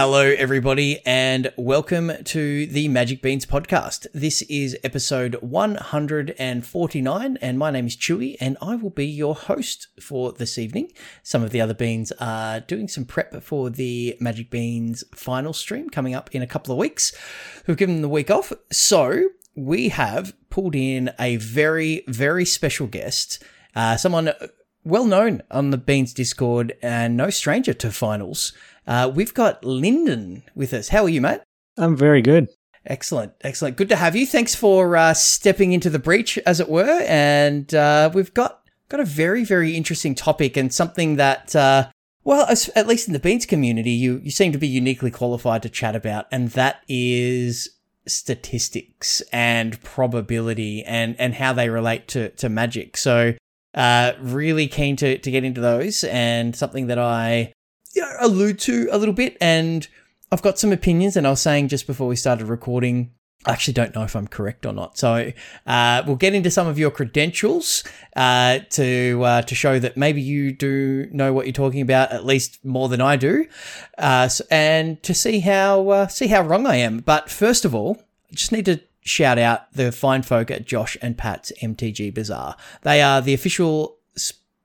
Hello, everybody, and welcome to the Magic Beans podcast. This is episode 149, and my name is Chewy, and I will be your host for this evening. Some of the other beans are doing some prep for the Magic Beans final stream coming up in a couple of weeks. We've given them the week off, so we have pulled in a very, very special guest, uh, someone well known on the Beans Discord and no stranger to finals. Uh, we've got Lyndon with us. How are you, mate? I'm very good. Excellent, excellent. Good to have you. Thanks for uh, stepping into the breach, as it were. And uh, we've got got a very, very interesting topic and something that, uh, well, as, at least in the beans community, you you seem to be uniquely qualified to chat about, and that is statistics and probability and and how they relate to to magic. So, uh, really keen to to get into those and something that I you know, allude to a little bit. And I've got some opinions, and I was saying just before we started recording, I actually don't know if I'm correct or not. So uh, we'll get into some of your credentials uh, to uh, to show that maybe you do know what you're talking about at least more than I do, uh, so, and to see how uh, see how wrong I am. But first of all, I just need to shout out the fine folk at Josh and Pat's MTG Bazaar. They are the official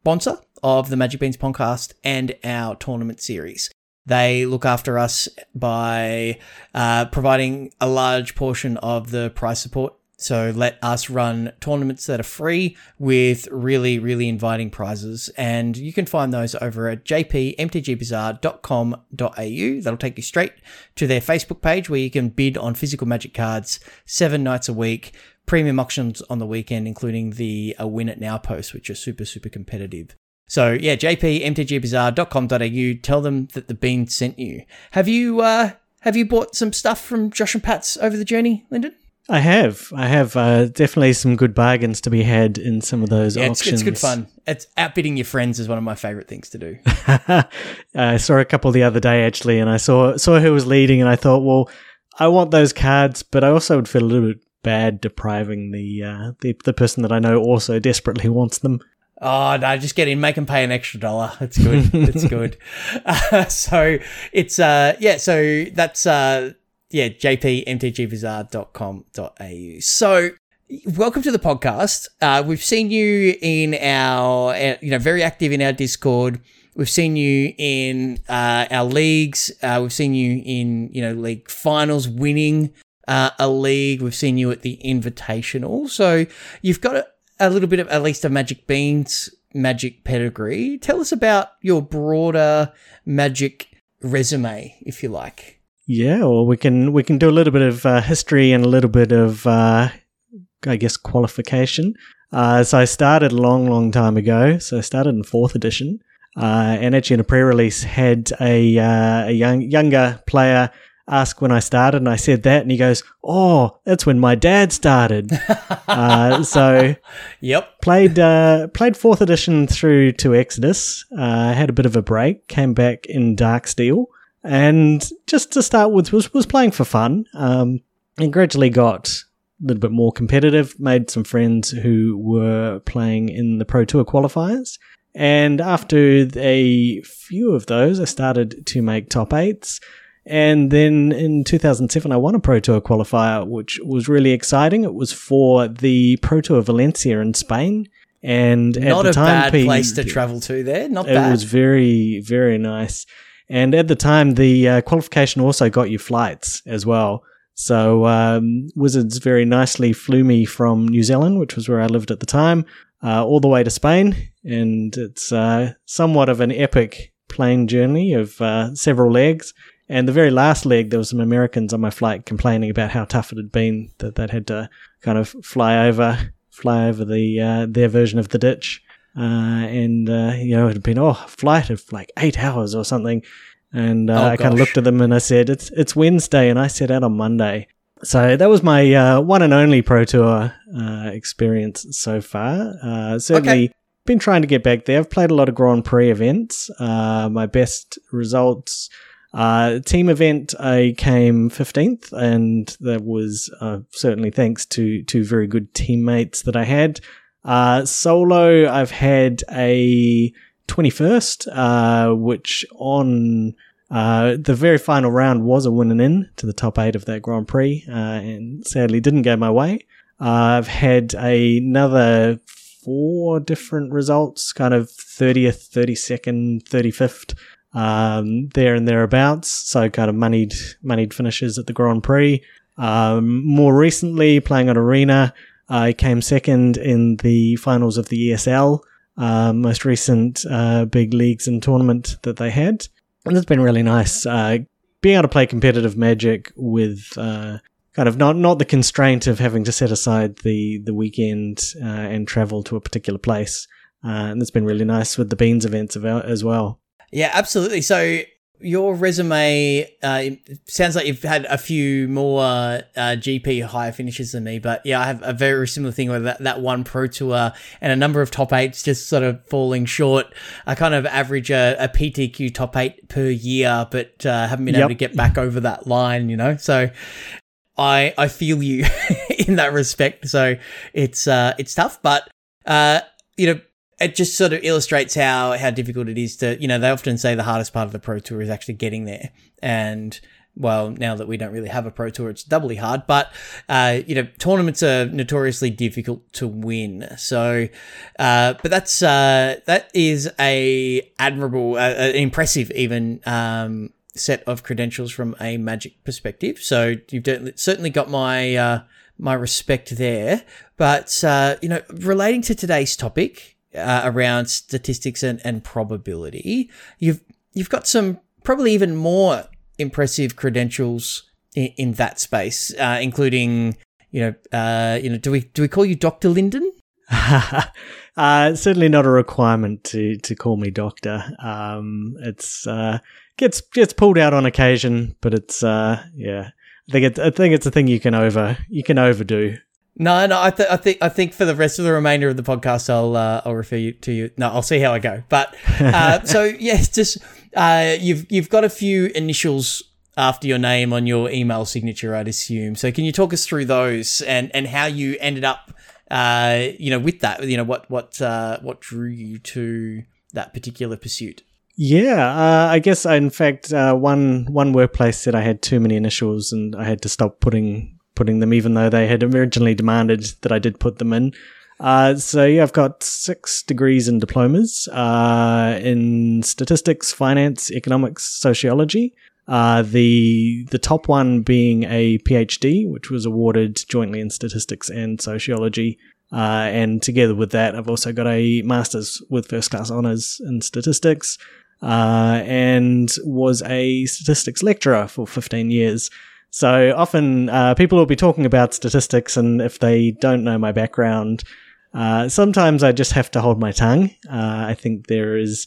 sponsor of the Magic Beans podcast and our tournament series. They look after us by uh, providing a large portion of the prize support. So let us run tournaments that are free with really, really inviting prizes. And you can find those over at jpmtgbazaar.com.au. That'll take you straight to their Facebook page where you can bid on physical magic cards seven nights a week, premium auctions on the weekend, including the a win it now post, which are super, super competitive. So yeah, jpmtgbazaar.com.au. Tell them that the bean sent you. Have you uh, have you bought some stuff from Josh and Pat's over the journey, Lyndon? I have. I have uh, definitely some good bargains to be had in some of those Yeah, it's, auctions. it's good fun. It's outbidding your friends is one of my favorite things to do. I saw a couple the other day actually, and I saw saw who was leading, and I thought, well, I want those cards, but I also would feel a little bit bad depriving the uh, the the person that I know also desperately wants them. Oh no, just get in, make them pay an extra dollar. It's good. it's good. Uh, so it's uh yeah, so that's uh yeah, jpmtgbazaar.com.au. So welcome to the podcast. Uh we've seen you in our uh, you know very active in our Discord. We've seen you in uh, our leagues. Uh, we've seen you in you know league finals, winning uh, a league. We've seen you at the Invitational. So you've got a, a little bit of at least a Magic Beans magic pedigree. Tell us about your broader magic resume, if you like. Yeah, well, we can we can do a little bit of uh, history and a little bit of, uh, I guess, qualification. Uh, so I started a long, long time ago. So I started in fourth edition, uh, and actually in a pre-release had a uh, a young younger player ask when I started, and I said that, and he goes, "Oh, that's when my dad started." uh, so Yep. played uh, played fourth edition through to Exodus. Uh, had a bit of a break, came back in Darksteel, and just to start with was was playing for fun. Um, and gradually got a little bit more competitive. Made some friends who were playing in the Pro Tour qualifiers. And after a few of those, I started to make top eights. And then in 2007, I won a Pro Tour qualifier, which was really exciting. It was for the Pro Tour Valencia in Spain. And at Not the a time, bad P- place to travel to there. Not it bad. It was very, very nice. And at the time, the uh, qualification also got you flights as well. So um, Wizards very nicely flew me from New Zealand, which was where I lived at the time, uh, all the way to Spain. And it's uh, somewhat of an epic plane journey of uh, several legs. And the very last leg, there was some Americans on my flight complaining about how tough it had been that they'd had to kind of fly over, fly over the uh, their version of the ditch, uh, and uh, you know it had been oh a flight of like eight hours or something. And uh, Oh, I kind of looked at them and I said, "It's it's Wednesday," and I set out on Monday. So that was my uh, one and only Pro Tour uh, experience so far. Uh, certainly Okay. been trying to get back there. I've played a lot of Grand Prix events. Uh, my best results, uh, team event, I came 15th, and that was uh, certainly thanks to two very good teammates that I had. Uh, solo, I've had a 21st, uh, which on Uh, the very final round was a win and in to the top eight of that Grand Prix, uh, and sadly didn't go my way. I've had another four different results, kind of 30th, 32nd, 35th, um, there and thereabouts. So kind of moneyed, moneyed finishes at the Grand Prix. Um, more recently, playing on Arena, I came second in the finals of the ESL, uh, most recent uh, big leagues and tournament that they had. And it's been really nice uh, being able to play competitive Magic with uh, kind of not not the constraint of having to set aside the the weekend uh, and travel to a particular place. Uh, and it's been really nice with the Beans events as well. Yeah, absolutely. So your resume uh, sounds like you've had a few more uh, GP higher finishes than me, but yeah, I have a very similar thing with that, that one pro tour and a number of top eights just sort of falling short. I kind of average a, a PTQ top eight per year, but uh, haven't been yep. able to get back over that line, you know. So I I feel you in that respect. So it's uh it's tough, but uh you know it just sort of illustrates how how difficult it is to you know they often say the hardest part of the pro tour is actually getting there. And well now that we don't really have a pro tour it's doubly hard. But uh, you know tournaments are notoriously difficult to win. So uh, but that's uh, that is a admirable uh, uh, impressive even um, set of credentials from a magic perspective. So you've certainly got my uh, my respect there. But you know relating to today's topic uh, around statistics and, and probability. You've you've got some probably even more impressive credentials in, in that space, uh, including you know uh, you know do we do we call you Doctor Lyndon? uh, certainly not a requirement to to call me doctor. Um, it's uh, gets gets pulled out on occasion, but it's uh, yeah. I think it's I think it's a thing you can over you can overdo. No, no, I, th- I think I think for the rest of the remainder of the podcast, I'll uh, I'll refer you to you. No, I'll see how I go. But uh, so yes, just uh, you've you've got a few initials after your name on your email signature, I'd assume. So can you talk us through those and and how you ended up, uh, you know, with that? You know, what what uh, what drew you to that particular pursuit? Yeah, uh, I guess in fact uh, one one workplace said I had too many initials and I had to stop putting putting them, even though they had originally demanded that I did put them in. Uh, so yeah, I've got six degrees and diplomas uh, in statistics, finance, economics, sociology. Uh, the the top one being a PhD, which was awarded jointly in statistics and sociology. Uh, and together with that, I've also got a master's with first class honors in statistics, uh, and was a statistics lecturer for 15 years. So often uh, people will be talking about statistics, and if they don't know my background, uh, sometimes I just have to hold my tongue. Uh, I think there is,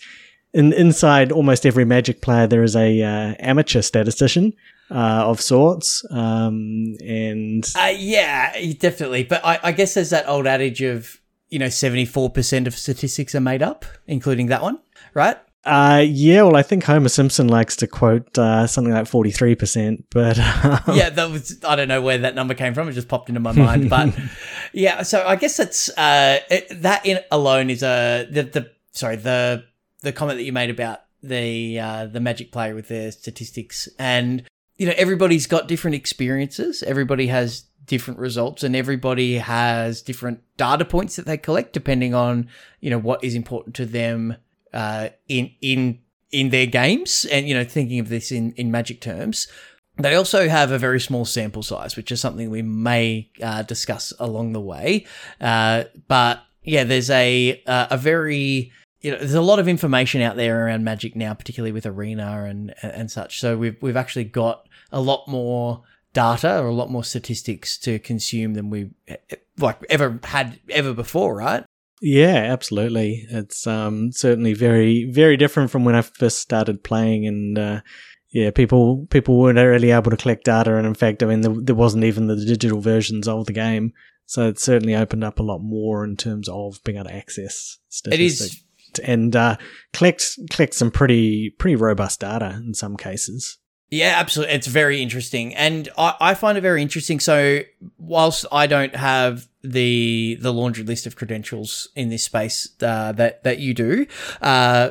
in, inside almost every Magic player, there is a uh, amateur statistician uh, of sorts, um, and uh, yeah, definitely. But I, I guess there's that old adage of you know seventy four percent of statistics are made up, including that one, right? Uh, yeah, well, I think Homer Simpson likes to quote uh, something like 43%, but. Um... Yeah, that was, I don't know where that number came from. It just popped into my mind. But yeah, so I guess it's, uh, it, that in alone is a, the, the, sorry, the, the comment that you made about the, uh, the magic player with their statistics. And, you know, everybody's got different experiences. Everybody has different results and everybody has different data points that they collect depending on, you know, what is important to them uh, in in in their games, and you know, thinking of this in in Magic terms. They also have a very small sample size, which is something we may uh, discuss along the way. Uh, but yeah, there's a uh, a very you know, there's a lot of information out there around Magic now, particularly with Arena and and such. So we've we've actually got a lot more data or a lot more statistics to consume than we like ever had ever before, right? Yeah, absolutely. It's um, certainly very, very different from when I first started playing, and uh, yeah, people people weren't really able to collect data, and in fact, I mean, there, there wasn't even the digital versions of the game, so it certainly opened up a lot more in terms of being able to access statistics. It is. And uh, collect collect some pretty pretty robust data in some cases. Yeah, absolutely. It's very interesting. And I, I find it very interesting. So, whilst I don't have the the laundry list of credentials in this space uh, that that you do, uh,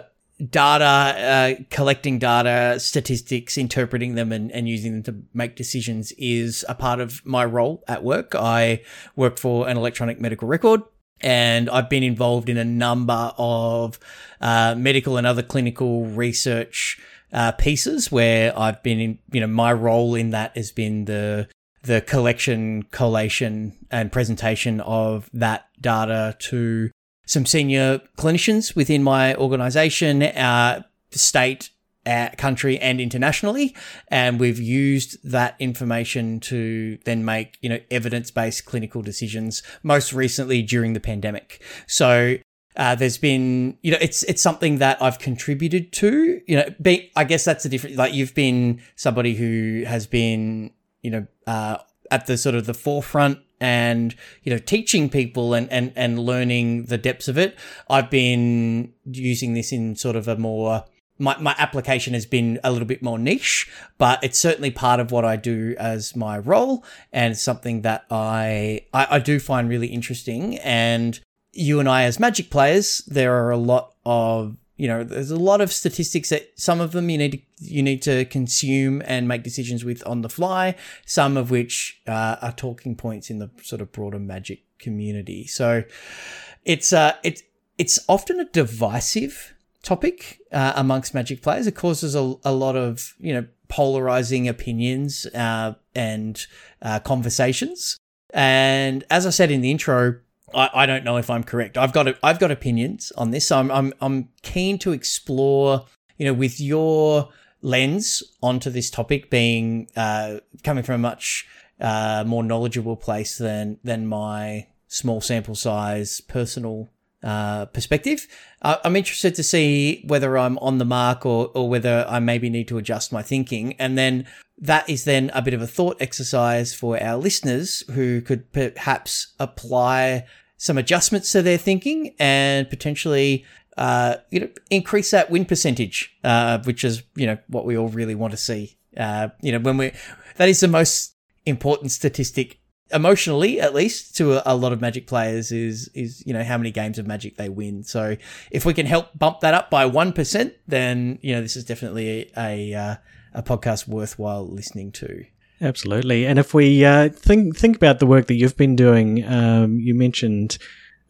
data, uh, collecting data, statistics, interpreting them, and, and using them to make decisions is a part of my role at work. I work for an electronic medical record. And I've been involved in a number of uh, medical and other clinical research uh, pieces where I've been in, you know, my role in that has been the the collection, collation, and presentation of that data to some senior clinicians within my organization, uh, state, uh, country, and internationally. And we've used that information to then make, you know, evidence based clinical decisions, most recently during the pandemic. So, uh, there's been, you know, it's it's something that I've contributed to. You know, be, I guess that's the difference. Like you've been somebody who has been, you know, uh, at the sort of the forefront and you know teaching people and, and and learning the depths of it. I've been using this in sort of a more my, my application has been a little bit more niche but it's certainly part of what i do as my role and something that I, I i do find really interesting. And you and i as magic players there are a lot of you know, there's a lot of statistics that some of them you need to you need to consume and make decisions with on the fly. Some of which uh, are talking points in the sort of broader magic community. So it's uh it's it's often a divisive topic uh, amongst magic players. It causes a, a lot of you know polarizing opinions uh, and uh, conversations. And as I said in the intro, I, I don't know if I'm correct. I've got I've got opinions on this. So I'm I'm I'm keen to explore, you know, with your lens onto this topic, being uh, coming from a much uh, more knowledgeable place than than my small sample size personal uh, perspective. I'm interested to see whether I'm on the mark or, or whether I maybe need to adjust my thinking. And then that is then a bit of a thought exercise for our listeners who could perhaps apply some adjustments to their thinking and potentially uh, you know increase that win percentage, uh, which is you know what we all really want to see. Uh, you know when we that is the most important statistic emotionally at least to a, a, lot of magic players is is you know how many games of magic they win so if we can help bump that up by 1% then you know this is definitely a a, uh, a podcast worthwhile listening to Absolutely. And if we uh, think think about the work that you've been doing, um, you mentioned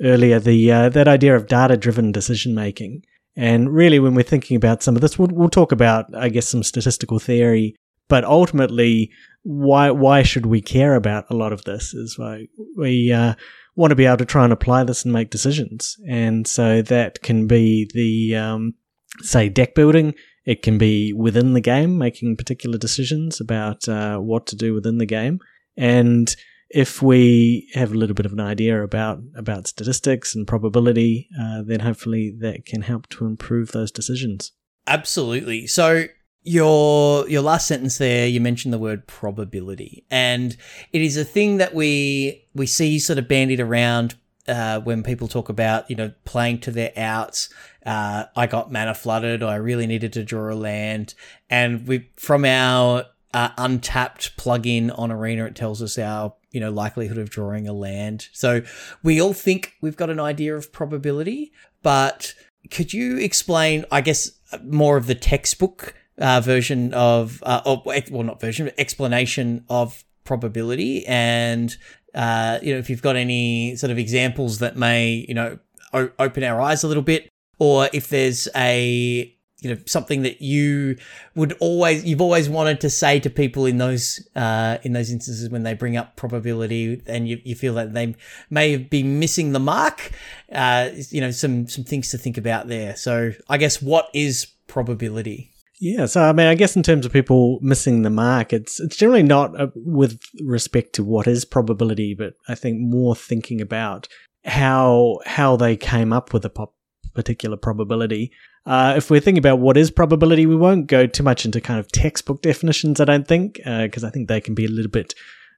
earlier the uh, that idea of data driven decision making. And really, when we're thinking about some of this, we'll, we'll talk about, I guess, some statistical theory. But ultimately, why why should we care about a lot of this? Is why we uh, want to be able to try and apply this and make decisions. And so that can be the um, say deck building it can be within the game, making particular decisions about uh, what to do within the game. And if we have a little bit of an idea about about statistics and probability, uh, then hopefully that can help to improve those decisions. Absolutely. So your your last sentence there, you mentioned the word probability, and it is a thing that we we see sort of bandied around uh, when people talk about you know playing to their outs uh, I got mana flooded. I really needed to draw a land, and we from our uh, untapped plugin on Arena, it tells us our you know likelihood of drawing a land. So we all think we've got an idea of probability, but could you explain? I guess more of the textbook uh, version of, uh, or, well, not version, but explanation of probability, and uh, you know if you've got any sort of examples that may you know o- open our eyes a little bit or if there's a you know something that you would always you've always wanted to say to people in those uh, in those instances when they bring up probability and you, you feel that they may be missing the mark uh, you know some some things to think about there. So i guess what is probability yeah, so I mean, I guess in terms of people missing the mark, it's it's generally not uh, with respect to what is probability, but I think more thinking about how how they came up with a pop, particular probability. Uh, if we're thinking about what is probability, we won't go too much into kind of textbook definitions, I don't think, because uh, I think they can be a little bit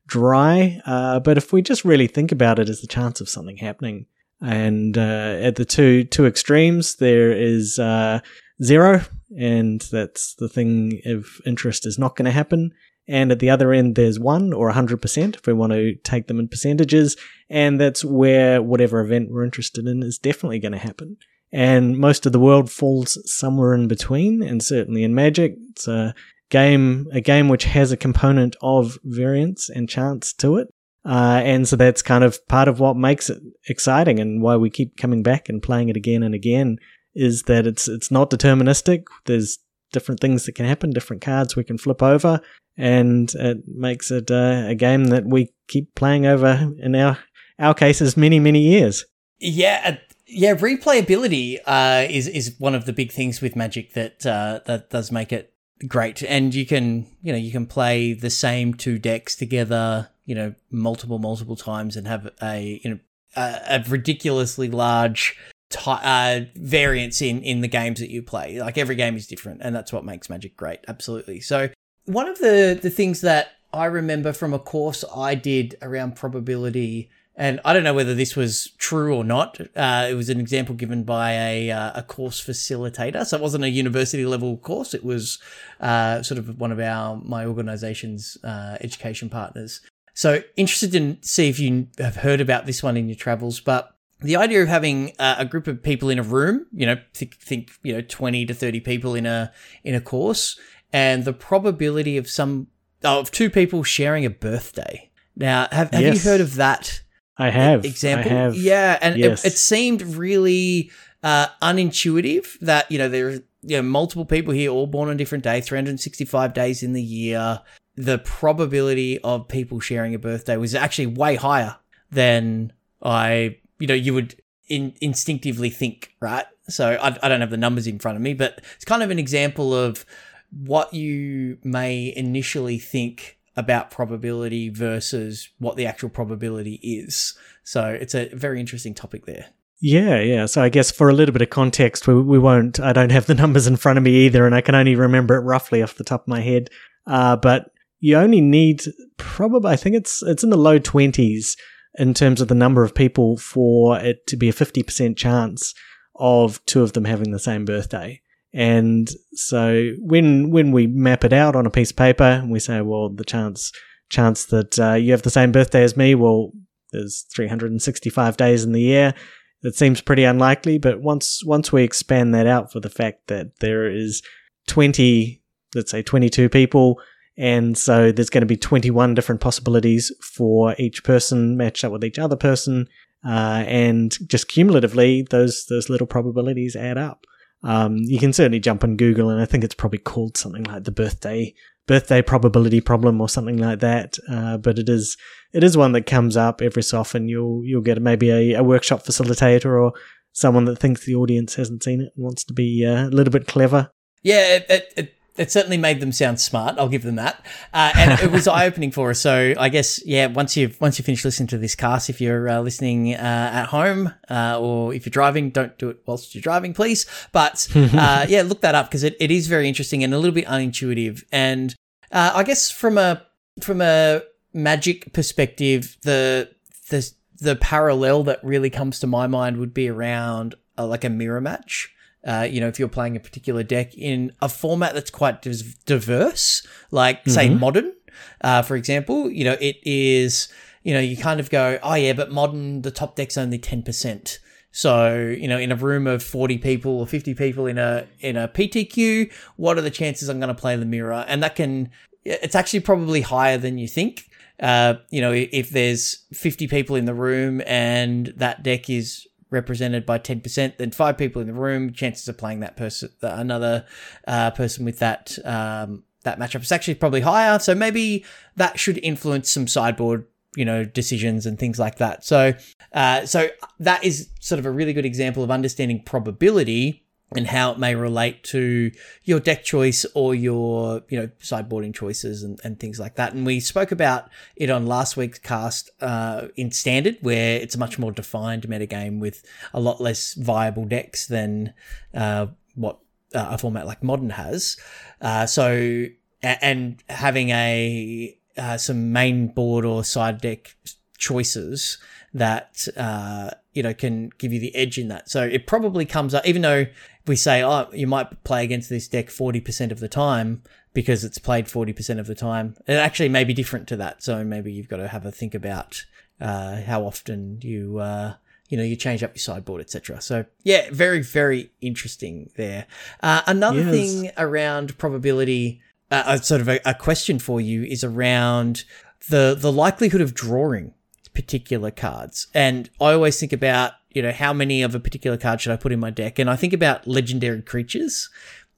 dry. Uh, but if we just really think about it as the chance of something happening, and uh, at the two two extremes, there is uh, zero, and that's the thing of interest is not going to happen. And at the other end, there's one or 100% if we want to take them in percentages. And that's where whatever event we're interested in is definitely going to happen. and most of the world falls somewhere in between. And certainly in Magic, it's a game a game which has a component of variance and chance to it. Uh, and so that's kind of part of what makes it exciting and why we keep coming back and playing it again and again is that it's it's not deterministic. There's different things that can happen, different cards we can flip over, and it makes it uh, a game that we keep playing over in our our cases many many years. Yeah, uh, yeah. Replayability uh, is is one of the big things with Magic that uh, that does make it great, and you can you know you can play the same two decks together, you know, multiple multiple times, and have a you know a, a ridiculously large T- uh, in in the games that you play. Like every game is different, and that's what makes Magic great. Absolutely. So one of the the things that I remember from a course I did around probability, and I don't know whether this was true or not. Uh, it was an example given by a uh, a course facilitator, so it wasn't a university level course. It was uh, sort of one of our my organisation's uh, education partners. So interested in see if you have heard about this one in your travels, but the idea of having uh, a group of people in a room, you know, think, think, you know, 20 to 30 people in a, in a course and the probability of some, oh, of two people sharing a birthday. Now, have, have yes. you heard of that? I have. Example? I have. Yeah. And yes. it, it, seemed really, uh, unintuitive that, you know, there are, you know, multiple people here all born on different days, 365 days in the year. The probability of people sharing a birthday was actually way higher than I you know you would in, instinctively think, right? So I, I don't have the numbers in front of me, but it's kind of an example of what you may initially think about probability versus what the actual probability is. So it's a very interesting topic there. Yeah, yeah. So I guess for a little bit of context, we, we won't, I don't have the numbers in front of me either, and I can only remember it roughly off the top of my head. Uh, but you only need probably, I think it's, it's in the low 20s in terms of the number of people for it to be a 50% chance of two of them having the same birthday. And so when when we map it out on a piece of paper and we say, well, the chance chance that uh, you have the same birthday as me, well, there's 365 days in the year. It seems pretty unlikely, but once once we expand that out for the fact that there is 20, let's say 22 people and so there's going to be 21 different possibilities for each person matched up with each other person. Uh, and just cumulatively, those, those little probabilities add up. Um, you can certainly jump on Google, and I think it's probably called something like the birthday birthday probability problem or something like that. Uh, but it is it is one that comes up every so often. You'll you'll get maybe a, a workshop facilitator or someone that thinks the audience hasn't seen it and wants to be uh, a little bit clever. Yeah, it, it, it certainly made them sound smart. I'll give them that, uh, and it was eye opening for us. So I guess yeah, once you've once you finish listening to this cast, if you're uh, listening uh, at home uh, or if you're driving, don't do it whilst you're driving, please. But uh, yeah, look that up because it, it is very interesting and a little bit unintuitive. And uh, I guess from a from a magic perspective, the the the parallel that really comes to my mind would be around like a mirror match. Uh, you know, if you're playing a particular deck in a format that's quite diverse, like mm-hmm. say modern, uh, for example, you know, it is, you know, you kind of go, oh yeah, but modern, the top deck's only 10%. So, you know, in a room of 40 people or 50 people in a, in a PTQ, what are the chances I'm going to play the mirror? And that can, it's actually probably higher than you think. Uh, you know, if there's 50 people in the room and that deck is represented by 10%, then five people in the room, chances of playing that person, another uh, person with that um, that matchup is actually probably higher. So maybe that should influence some sideboard, you know, decisions and things like that. So, uh, so that is sort of a really good example of understanding probability and how it may relate to your deck choice or your you know sideboarding choices and, and things like that. And we spoke about it on last week's cast uh, in standard where it's a much more defined metagame with a lot less viable decks than uh, what uh, a format like modern has. Uh, so and having a uh, some main board or side deck choices that uh, you know can give you the edge in that. So it probably comes up even though we say, oh, you might play against this deck 40% of the time because it's played 40% of the time. It actually may be different to that. So maybe you've got to have a think about uh, how often you uh, you know you change up your sideboard, etc. So yeah, very very interesting there. Uh, another Yes. thing around probability, uh, uh, sort of a, a question for you is around the the likelihood of drawing particular cards, and I always think about you know how many of a particular card should I put in my deck, and I think about legendary creatures.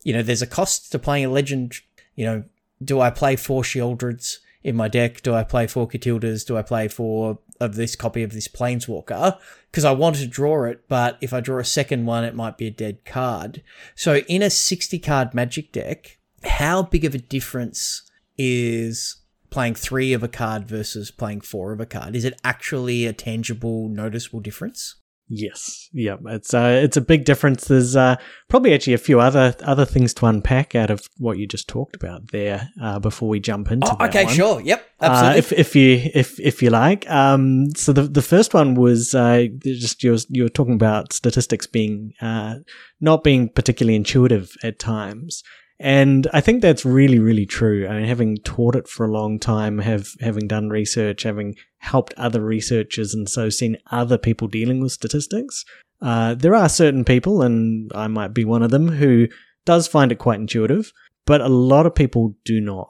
You know, there's a cost to playing a legend. You know, do I play four Sheoldreds in my deck? Do I play four Catildas? Do I play four of this copy of this Planeswalker? Because I wanted to draw it, but if I draw a second one, it might be a dead card. So in a 60 card magic deck, how big of a difference is playing three of a card versus playing four of a card? Is it actually a tangible, noticeable difference? Yes, yeah, it's uh, it's a big difference. There's uh, probably actually a few other other things to unpack out of what you just talked about there uh, before we jump into Oh, okay, one. sure. Yep, Uh, absolutely. if if you if if you like, um, so the the first one was uh, just you were, you were talking about statistics being uh, not being particularly intuitive at times, and I think that's really really true. I mean, having taught it for a long time, have having done research, having helped other researchers, and so seen other people dealing with statistics. Uh, there are certain people, and I might be one of them, who does find it quite intuitive, but a lot of people do not.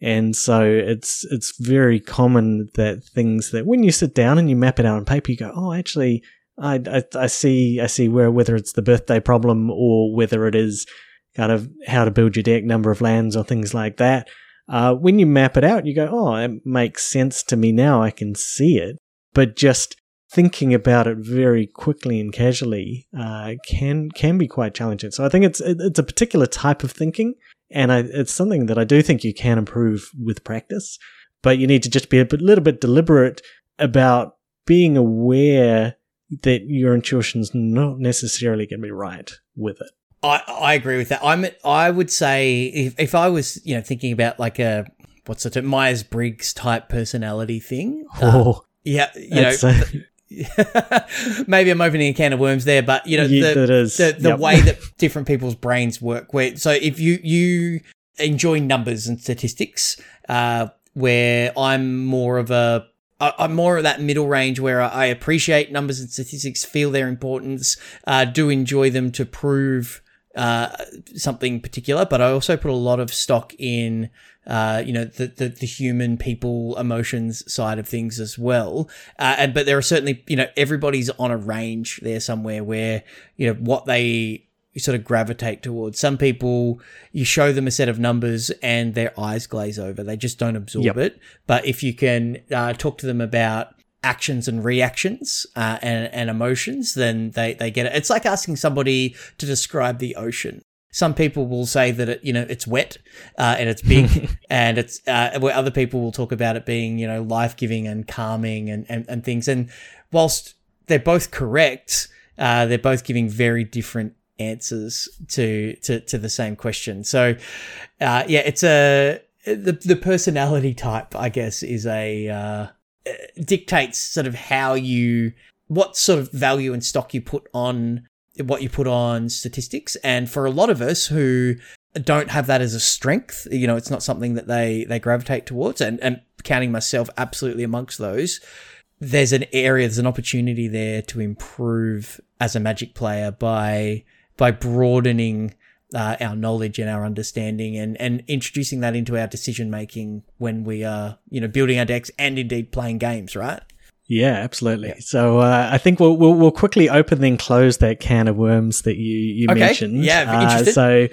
And so it's it's very common that things that when you sit down and you map it out on paper, you go, oh, actually, I, I, I see I see where whether it's the birthday problem or whether it is kind of how to build your deck, number of lands, or things like that. Uh, when you map it out, you go, oh, it makes sense to me now. I can see it. But just thinking about it very quickly and casually uh, can can be quite challenging. So I think it's it's a particular type of thinking, and I, it's something that I do think you can improve with practice. But you need to just be a bit, little bit deliberate about being aware that your intuition's not necessarily going to be right with it. I, I agree with that. I'm I would say if, if I was you know thinking about like a what's it Myers Briggs type personality thing. uh, Oh, yeah, you know, uh, maybe I'm opening a can of worms there, but you know Yeah, the the, the Yep. way that different people's brains work. Where so if you you enjoy numbers and statistics, uh, where I'm more of a I'm more of that middle range where I appreciate numbers and statistics, feel their importance, uh, do enjoy them to prove uh, something particular, but I also put a lot of stock in, uh, you know, the, the, the human people emotions side of things as well. Uh, and, but there are certainly, you know, everybody's on a range there somewhere where, you know, what they sort of gravitate towards. Some people, you show them a set of numbers and their eyes glaze over. They just don't absorb Yep. it. But if you can uh, talk to them about actions and reactions uh, and, and emotions, then they, they get it. It's like asking somebody to describe the ocean. Some people will say that it, you know, it's wet uh, and it's big, and it's uh, where other people will talk about it being, you know, life giving and calming and, and, and things. And whilst they're both correct, uh, they're both giving very different answers to to, to the same question. So, uh, yeah, it's a the the personality type, I guess, is a uh, dictates sort of how you what sort of value and stock you put on what you put on statistics. And for a lot of us who don't have that as a strength you know it's not something that they they gravitate towards. And and counting myself absolutely amongst those there's an area there's an opportunity there to improve as a magic player by by broadening uh, our knowledge and our understanding and, and introducing that into our decision making when we are you know building our decks and indeed playing games right Yeah, absolutely. So uh, I think we'll, we'll we'll quickly open then close that can of worms that you you Okay. mentioned. Yeah, Uh, so.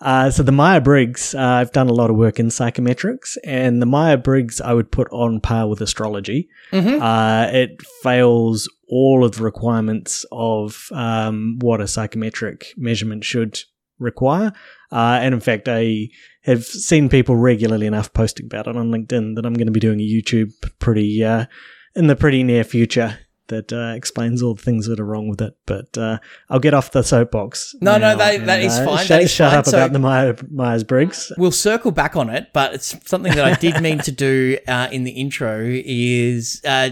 Uh, so the Myers Briggs, uh, I've done a lot of work in psychometrics, and the Myers Briggs I would put on par with astrology. mm-hmm. Uh, it fails all of the requirements of um, what a psychometric measurement should require. Uh, and in fact, I have seen people regularly enough posting about it on LinkedIn that I'm going to be doing a YouTube pretty uh, in the pretty near future that uh, explains all the things that are wrong with it. But uh, I'll get off the soapbox. No, no, that- that and, is uh, fine, Shut, that is shut fine. up So- about the Myers Briggs. We'll circle back on it, but it's something that I did mean to do uh, in the intro is uh,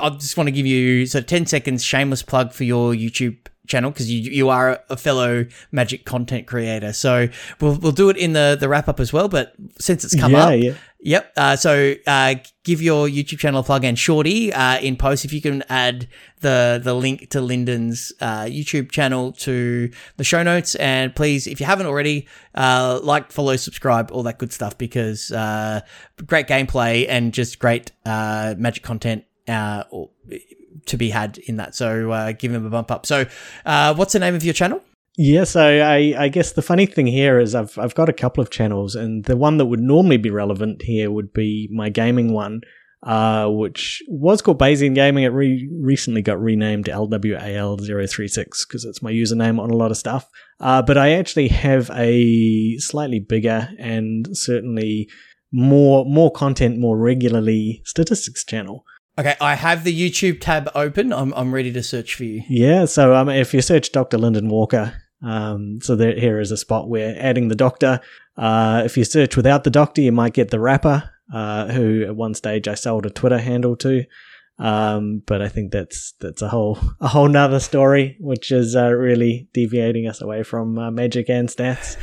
I just want to give you so 10 seconds shameless plug for your YouTube channel because you you are a fellow magic content creator. So we'll we'll do it in the the wrap up as well, but since it's come yeah, up, yeah. Yep. Uh, so uh, give your YouTube channel a plug and Shorty uh, in post if you can add the the link to Lyndon's uh, YouTube channel to the show notes and please if you haven't already uh, like follow subscribe all that good stuff because uh, great gameplay and just great magic content to be had in that. So give him a bump up. So what's the name of your channel? Yeah, so I, I guess the funny thing here is I've I've got a couple of channels, and the one that would normally be relevant here would be my gaming one, uh, which was called Bayesian Gaming. It re- recently got renamed LWAL036 because it's my username on a lot of stuff. Uh, but I actually have a slightly bigger and certainly more more content more regularly statistics channel. Okay, I have the YouTube tab open. I'm, I'm ready to search for you. Yeah, so um, if you search Dr. Lyndon Walker, um, so there, here is a spot where adding the doctor. Uh, if you search without the doctor, you might get the rapper, uh, who at one stage I sold a Twitter handle to. Um, but I think that's that's a whole a whole nother story, which is uh, really deviating us away from uh, magic and stats.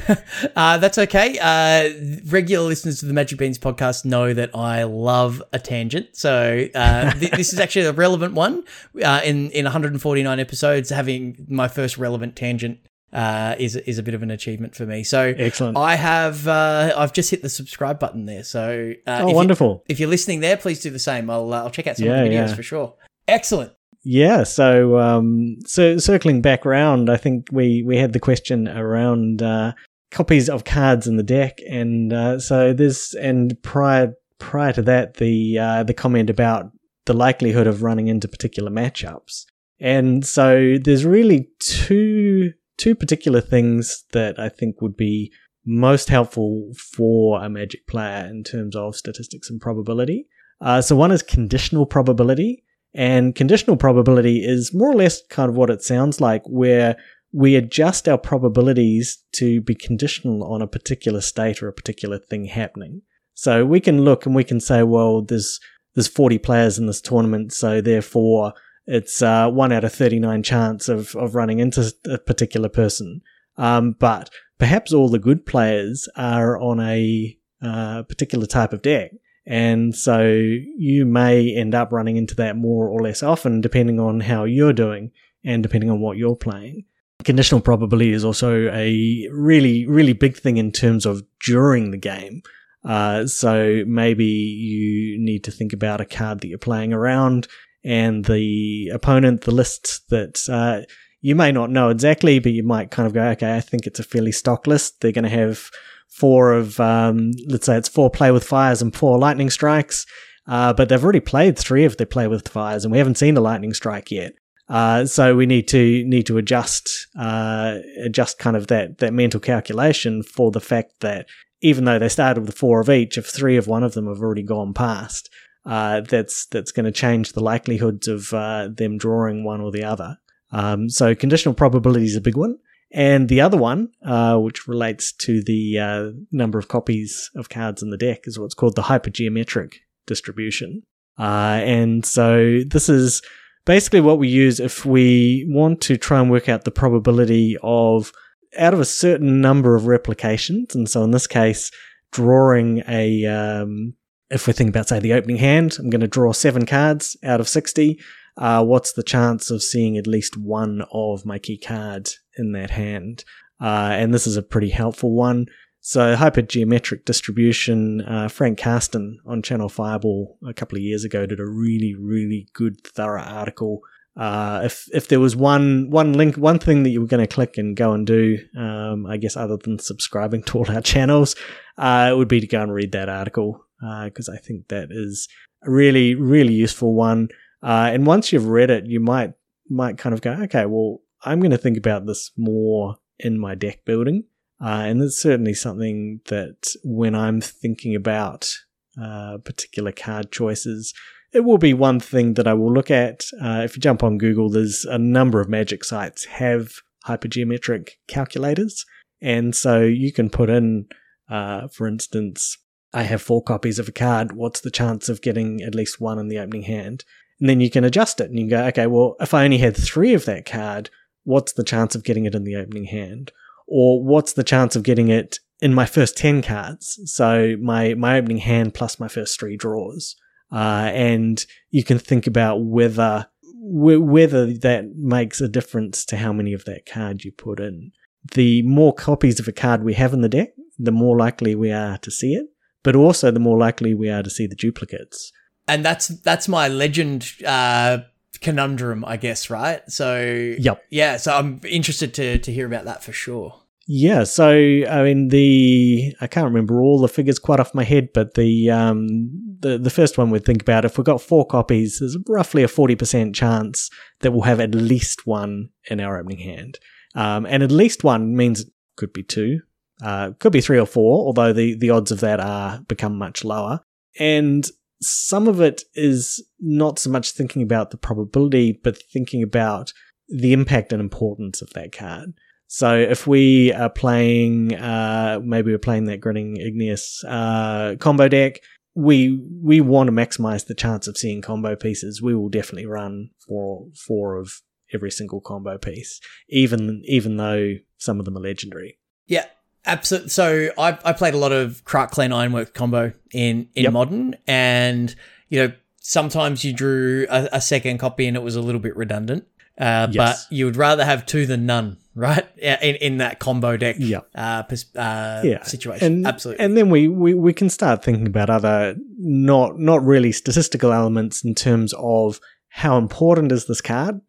uh, that's okay. Uh, regular listeners to the Magic Beans podcast know that I love a tangent, so uh, th- this is actually a relevant one. Uh, in in 149 episodes, having my first relevant tangent uh, is is a bit of an achievement for me. So excellent. I have uh, I've just hit the subscribe button there. So uh, oh, wonderful! You, if you're listening there, please do the same. I'll uh, I'll check out some yeah, of the videos yeah. for sure. Excellent. Yeah. So um, so circling back around, I think we we had the question around uh, copies of cards in the deck, and uh, so there's and prior prior to that the uh, the comment about the likelihood of running into particular matchups. And so there's really two two particular things that I think would be most helpful for a Magic player in terms of statistics and probability. Uh, so one is conditional probability, and conditional probability is more or less kind of what it sounds like, where we adjust our probabilities to be conditional on a particular state or a particular thing happening. So we can look and we can say, well, there's there's 40 players in this tournament, so therefore it's uh, one out of 39 chance of, of running into a particular person. Um, but perhaps all the good players are on a uh, particular type of deck. And so you may end up running into that more or less often, depending on how you're doing and depending on what you're playing. Conditional probability is also a really, really big thing in terms of during the game. Uh, so maybe you need to think about a card that you're playing around and the opponent, the list that uh, you may not know exactly, but you might kind of go, okay, I think it's a fairly stock list. They're going to have four of, um, let's say it's four play with fires and four lightning strikes. Uh, but they've already played three of their play with fires, and we haven't seen the lightning strike yet. Uh, so we need to need to adjust uh, adjust kind of that that mental calculation for the fact that even though they started with four of each, if three of one of them have already gone past, uh, that's that's going to change the likelihoods of uh, them drawing one or the other. Um, so conditional probability is a big one. And the other one, uh, which relates to the uh, number of copies of cards in the deck, is what's called the hypergeometric distribution. Uh, and so this is basically what we use if we want to try and work out the probability of out of a certain number of replications. And so in this case, drawing a um, if we think about, say, the opening hand, I'm going to draw seven cards out of 60. Uh, what's the chance of seeing at least one of my key cards in that hand? Uh, and this is a pretty helpful one. So, hypergeometric distribution, uh, Frank Karsten on Channel Fireball a couple of years ago did a really, really good, thorough article. Uh, if if there was one one link, one thing that you were going to click and go and do, um, I guess other than subscribing to all our channels, uh, it would be to go and read that article because uh, I think that is a really, really useful one. Uh, and once you've read it, you might might kind of go, okay, well, I'm going to think about this more in my deck building. Uh, and it's certainly something that when I'm thinking about uh, particular card choices, it will be one thing that I will look at. Uh, if you jump on Google, there's a number of magic sites have hypergeometric calculators. And so you can put in, uh, for instance, I have four copies of a card. What's the chance of getting at least one in the opening hand? And then you can adjust it and you can go, okay, well, if I only had three of that card, what's the chance of getting it in the opening hand? Or what's the chance of getting it in my first 10 cards. So my, my opening hand plus my first three draws. Uh, and you can think about whether, whether that makes a difference to how many of that card you put in. The more copies of a card we have in the deck, the more likely we are to see it, but also the more likely we are to see the duplicates. And that's that's my legend uh, conundrum, I guess, right? So yep. yeah, so I'm interested to to hear about that for sure. Yeah, so I mean the I can't remember all the figures quite off my head, but the um the the first one we'd think about if we've got four copies, there's roughly a forty percent chance that we'll have at least one in our opening hand. Um, and at least one means it could be two, uh, could be three or four, although the the odds of that are become much lower. And some of it is not so much thinking about the probability, but thinking about the impact and importance of that card. So if we are playing, uh, maybe we're playing that Grinning Ignus uh, combo deck, we we want to maximize the chance of seeing combo pieces. We will definitely run four four of every single combo piece, even even though some of them are legendary. Yeah, absolutely. So I I played a lot of Krark Clan Ironwork combo in in yep. modern, and you know sometimes you drew a, a, second copy and it was a little bit redundant. Uh, yes. But you would rather have two than none, right? In, in that combo deck yeah. Uh, uh, yeah. situation. And, Absolutely. And then we, we, we can start thinking about other not not really statistical elements in terms of how important is this card?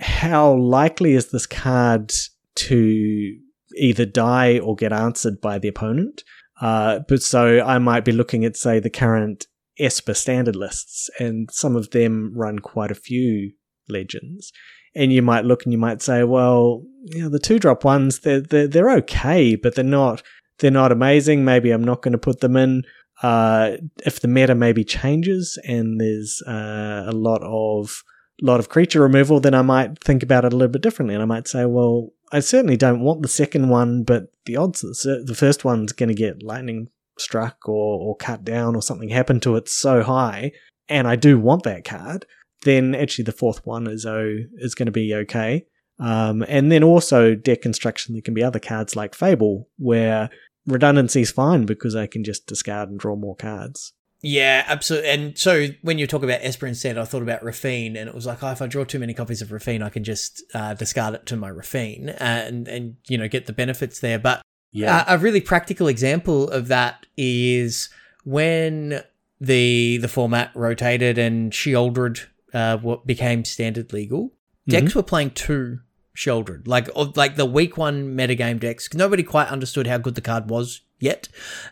How likely is this card to either die or get answered by the opponent? Uh, but so I might be looking at, say, the current Esper standard lists, and some of them run quite a few legends and you might look and you might say, well, you know, the two drop ones, they're, they're, they're okay, but they're not, they're not amazing. Maybe I'm not going to put them in. Uh, if the meta maybe changes and there's uh, a lot of lot of creature removal, then I might think about it a little bit differently, and I might say, well, I certainly don't want the second one, but the odds that the first one's going to get lightning struck or, or cut down or something happen to it so high, and I do want that card then actually the fourth one is oh is going to be okay. Um, and then also deck construction, there can be other cards like Fable where redundancy is fine because I can just discard and draw more cards. Yeah, absolutely. And so when you talk about Esper instead, I thought about Raffine, and it was like, oh, if I draw too many copies of Raffine, I can just uh, discard it to my Raffine and and you know get the benefits there. But yeah, uh, a really practical example of that is when the the format rotated and Sheoldred uh, what became standard legal, mm-hmm. decks were playing two Sheoldred, like like the week one metagame decks. Nobody quite understood how good the card was yet,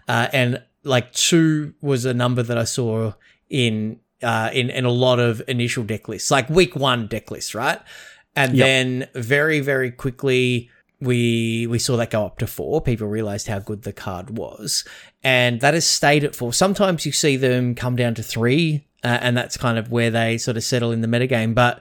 uh, and like two was a number that I saw in uh, in in a lot of initial deck lists, like week one deck lists, right? And yep. then very very quickly we we saw that go up to four. People realized how good the card was, and that has stayed at four. Sometimes you see them come down to three uh, and that's kind of where they sort of settle in the metagame. But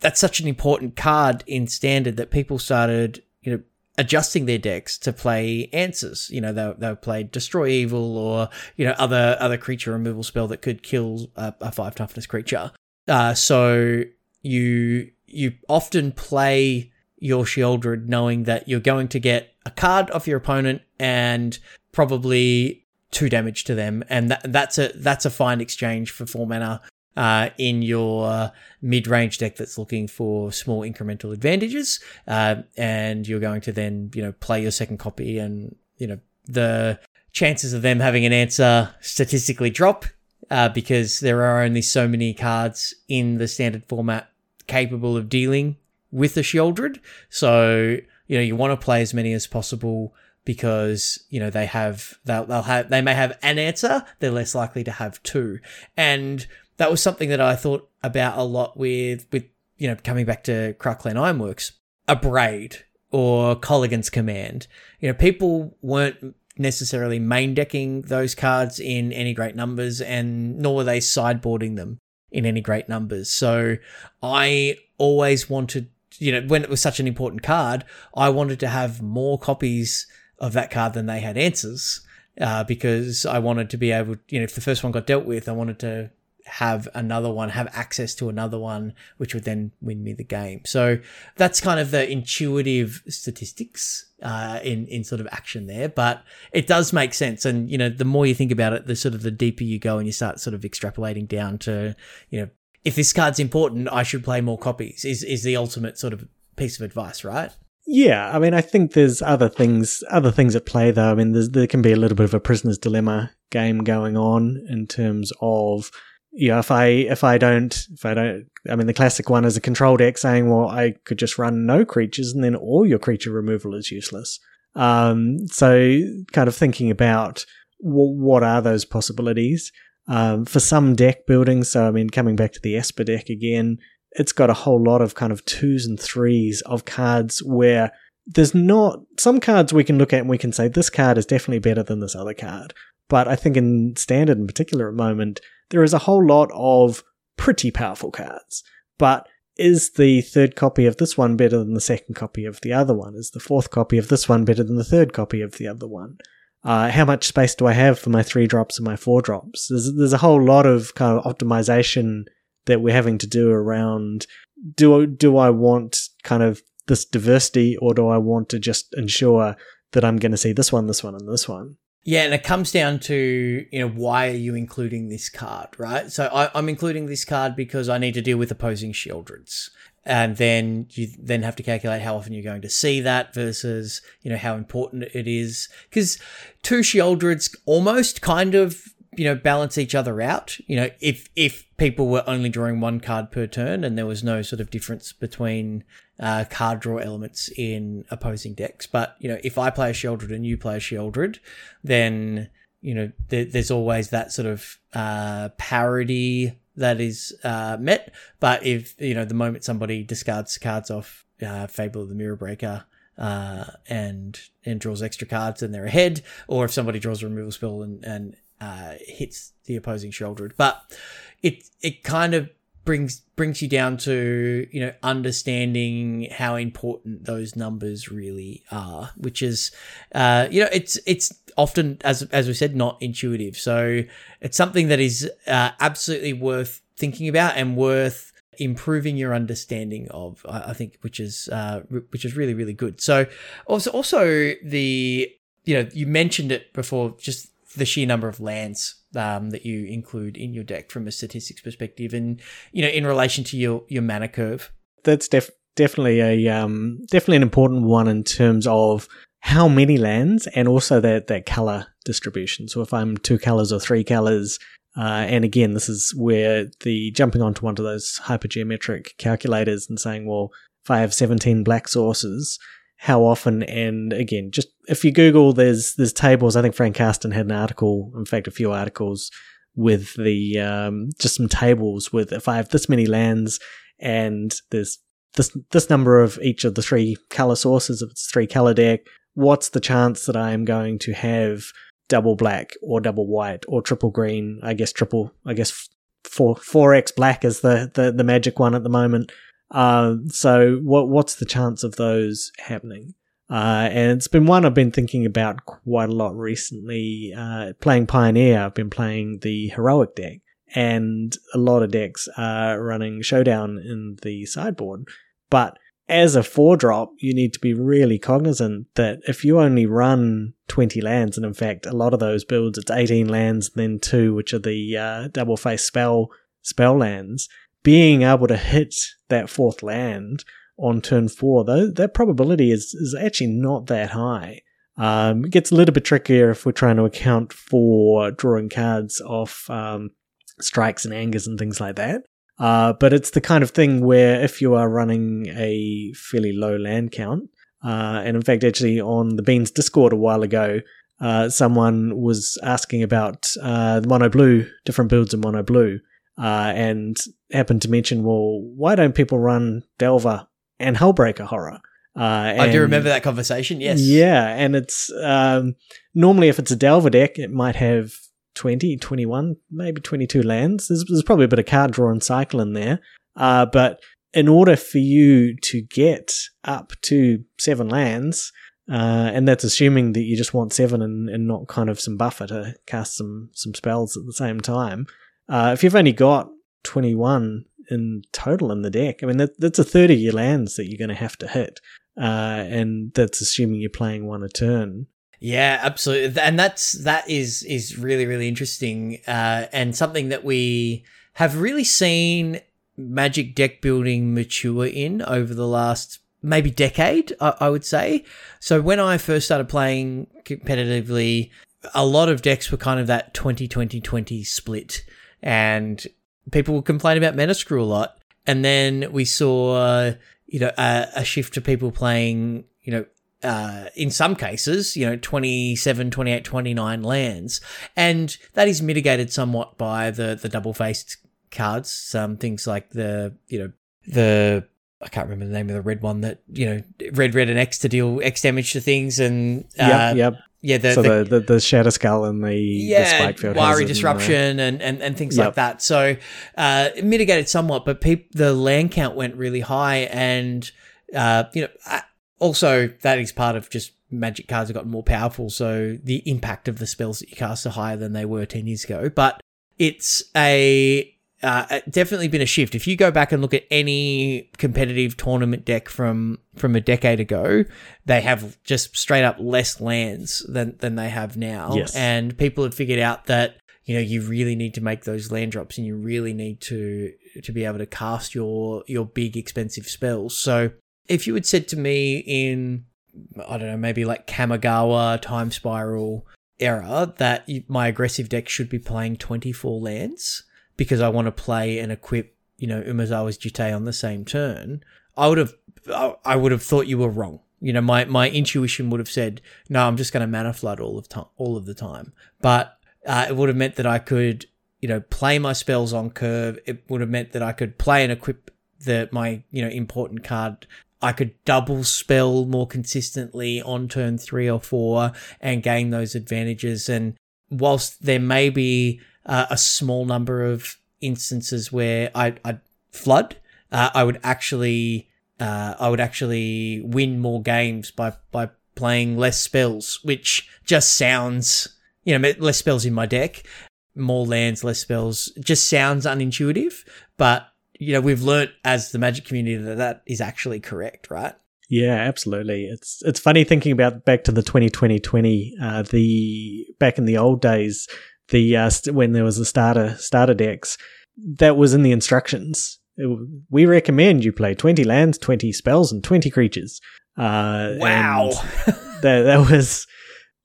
that's such an important card in standard that people started, you know, adjusting their decks to play answers. You know, they they played destroy evil or you know other other creature removal spell that could kill a, a five toughness creature. Uh, so you you often play your Sheoldred knowing that you're going to get a card off your opponent and probably two damage to them, and that, that's a that's a fine exchange for four mana uh, in your mid range deck that's looking for small incremental advantages, uh, and you're going to then you know play your second copy, and you know the chances of them having an answer statistically drop uh, because there are only so many cards in the standard format capable of dealing with the Sheoldred. So you know you want to play as many as possible because you know they have they'll, they'll have they may have an answer they're less likely to have two and that was something that i thought about a lot with with you know coming back to Krark Ironworks, Abrade or Kolaghan's Command. You know people weren't necessarily main decking those cards in any great numbers and nor were they sideboarding them in any great numbers. So i always wanted you know when it was such an important card i wanted to have more copies of that card than they had answers uh, because I wanted to be able, you know, if the first one got dealt with, I wanted to have another one, have access to another one, which would then win me the game. So that's kind of the intuitive statistics uh, in in sort of action there, but it does make sense. And you know, the more you think about it, the sort of the deeper you go, and you start sort of extrapolating down to you know, if this card's important, I should play more copies. Is is the ultimate sort of piece of advice, right? Yeah, I mean, I think there's other things, other things at play though. I mean, there can be a little bit of a prisoner's dilemma game going on in terms of, you know, if I if I don't if I don't, I mean, the classic one is a control deck saying, well, I could just run no creatures and then all your creature removal is useless. Um, so kind of thinking about w- what are those possibilities um, for some deck building. So I mean, coming back to the Esper deck again, it's got a whole lot of kind of twos and threes of cards where there's not some cards we can look at and we can say this card is definitely better than this other card. But I think in standard in particular at the moment, there is a whole lot of pretty powerful cards. But is the third copy of this one better than the second copy of the other one? Is the fourth copy of this one better than the third copy of the other one? Uh, how much space do I have for my three drops and my four drops? There's, there's a whole lot of kind of optimization that we're having to do around do do I want kind of this diversity or do I want to just ensure that I'm going to see this one, this one, and this one? Yeah, and it comes down to you know why are you including this card, right? So I, am including this card because I need to deal with opposing Sheoldreds, and then you then have to calculate how often you're going to see that versus you know how important it is because two Sheoldreds almost kind of you know balance each other out. You know if if people were only drawing one card per turn and there was no sort of difference between uh, card draw elements in opposing decks. But you know if i play a sheoldred and you play a sheoldred then you know there, there's always that sort of uh, parity that is uh, met. But if you know the moment somebody discards cards off uh, fable of the mirror breaker uh, and and draws extra cards and they're ahead, or if somebody draws a removal spell and, and uh, hits the opposing Sheoldred. But it it kind of brings brings you down to you know understanding how important those numbers really are, which is uh, you know it's it's often as as we said not intuitive. So it's something that is uh, absolutely worth thinking about and worth improving your understanding of. I, think which is uh, which is really really good. So also also the you know you mentioned it before just the sheer number of lands um, that you include in your deck from a statistics perspective, and you know, in relation to your your mana curve. That's def- definitely a um, definitely an important one in terms of how many lands and also that that color distribution. So if I'm two colors or three colors, uh, and again, this is where the jumping onto one of those hypergeometric calculators and saying, well, if I have 17 black sources, how often and again just if you google there's there's tables. I think frank Karsten had an article in fact a few articles with the um, just some tables with if i have this many lands and there's this this number of each of the three color sources if it's three color deck what's the chance that i am going to have double black or double white or triple green? I guess triple i guess four four x black is the, the the magic one at the moment uh, so what what's the chance of those happening? Uh, and it's been one I've been thinking about quite a lot recently. Uh, playing Pioneer, I've been playing the heroic deck, and a lot of decks are running Showdown in the sideboard. But as a four drop, you need to be really cognizant that if you only run 20 lands, and in fact, a lot of those builds, it's 18 lands, then two, which are the uh, double face spell spell lands, being able to hit that fourth land on turn four, though, that probability is, is actually not that high. Um, it gets a little bit trickier if we're trying to account for drawing cards off um, strikes and angers and things like that. Uh, but it's the kind of thing where if you are running a fairly low land count, uh, and in fact, actually on the Beans Discord a while ago, uh, someone was asking about uh, the mono blue, different builds in mono blue uh, and happened to mention, well, why don't people run Delver and Hullbreaker horror? Uh, I do remember that conversation. Yes. Yeah, and it's um, normally if it's a Delver deck, it might have 20, 21, maybe 22 lands. There's, there's probably a bit of card draw and cycle in there. Uh, but in order for you to get up to seven lands, uh, and that's assuming that you just want seven and, and not kind of some buffer to cast some, some spells at the same time. Uh, if you've only got 21 in total in the deck, I mean, that, that's a your lands that you're going to have to hit. uh, and that's assuming you're playing one a turn. Yeah, absolutely, and that's that is is really really interesting, uh, and something that we have really seen Magic deck building mature in over the last maybe decade, I, I would say. So when I first started playing competitively, a lot of decks were kind of that 20 20 20 split, and people would complain about Metascrew a lot. And then we saw, you know, a, a shift to people playing, you know, uh, in some cases, you know, 27, 28, 29 lands. And that is mitigated somewhat by the, the double faced cards. Some things like the, you know, the, I can't remember the name of the red one that, you know, red, red, and X to deal X damage to things. And, uh, yep, yep. Yeah, the, so the, the, the Shatterskull and the, yeah, the Jwari Disruption and, and, and things yep. like that. So uh, it mitigated somewhat, but peop- the land count went really high. And, uh, you know, also that is part of just magic cards have gotten more powerful. So the impact of the spells that you cast are higher than they were 10 years ago. But it's a uh, definitely been a shift. If you go back and look at any competitive tournament deck from from a decade ago, they have just straight up less lands than than they have now. Yes. And people have figured out that you know you really need to make those land drops, and you really need to to be able to cast your your big expensive spells. So if you had said to me in I don't know maybe like Kamigawa Time Spiral era that my aggressive deck should be playing 24 lands because I want to play and equip, you know, Umezawa's Jitte on the same turn, I would have, I would have thought you were wrong. You know, my, my intuition would have said, no, I'm just going to mana flood all of time, all of the time. But uh, it would have meant that I could, you know, play my spells on curve. It would have meant that I could play and equip the my, you know, important card. I could double spell more consistently on turn three or four and gain those advantages. And whilst there may be uh, a small number of instances where I, I'd flood. Uh, I would actually, uh, I would actually win more games by by playing less spells, which just sounds, you know, less spells in my deck, more lands, less spells. Just sounds unintuitive, but you know, we've learnt as the Magic community that that is actually correct, right? Yeah, absolutely. It's it's funny thinking about back to the 2020 uh, the back in the old days the uh, st- when there was the starter starter decks, that was in the instructions. It, we recommend you play twenty lands, twenty spells, and twenty creatures. Uh, wow, that that was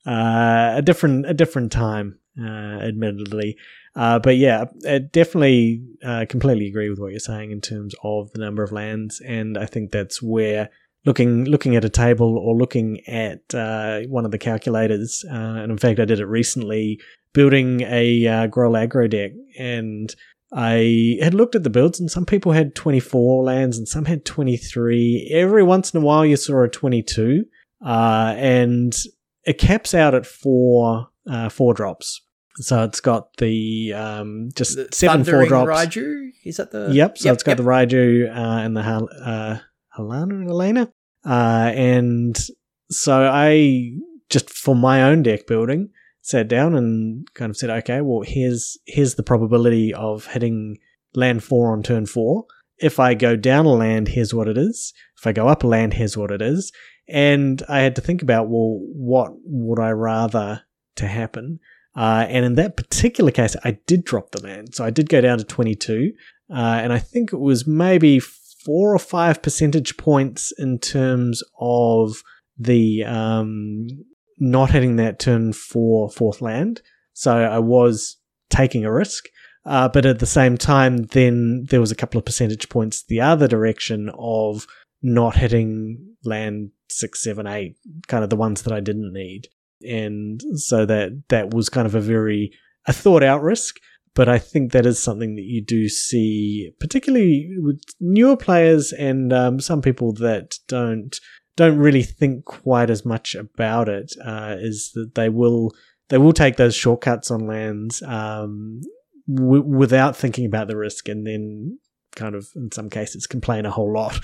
uh, a different a different time, uh, admittedly. Uh, but yeah, I definitely uh, completely agree with what you're saying in terms of the number of lands, and I think that's where looking looking at a table or looking at uh, one of the calculators, uh, and in fact, I did it recently building a uh, Gruul aggro deck, and I had looked at the builds, and some people had 24 lands and some had 23. Every once in a while, you saw a 22, uh, and it caps out at four uh, four drops. So it's got the um, just the seven four drops. Raiju is that the? Yep. So yep, it's got yep. the Raiju uh, and the Hal- uh, Halana and Alena, uh, and so I just for my own deck building, sat down and kind of said, okay, well, here's here's the probability of hitting land four on turn four. If I go down a land, here's what it is. If I go up a land, here's what it is. And I had to think about, well, what would I rather to happen? Uh, and in that particular case, I did drop the land. So I did go down to 22. Uh, and I think it was maybe four or five percentage points in terms of the um, not hitting that turn for fourth land. So I was taking a risk. Uh, but at the same time, then there was a couple of percentage points the other direction of not hitting land six, seven, eight, kind of the ones that I didn't need. And so that, that was kind of a very, a thought out risk. But I think that is something that you do see, particularly with newer players and um, some people that don't don't really think quite as much about it. Uh, is that they will they will take those shortcuts on lands um, w- without thinking about the risk, and then kind of in some cases complain a whole lot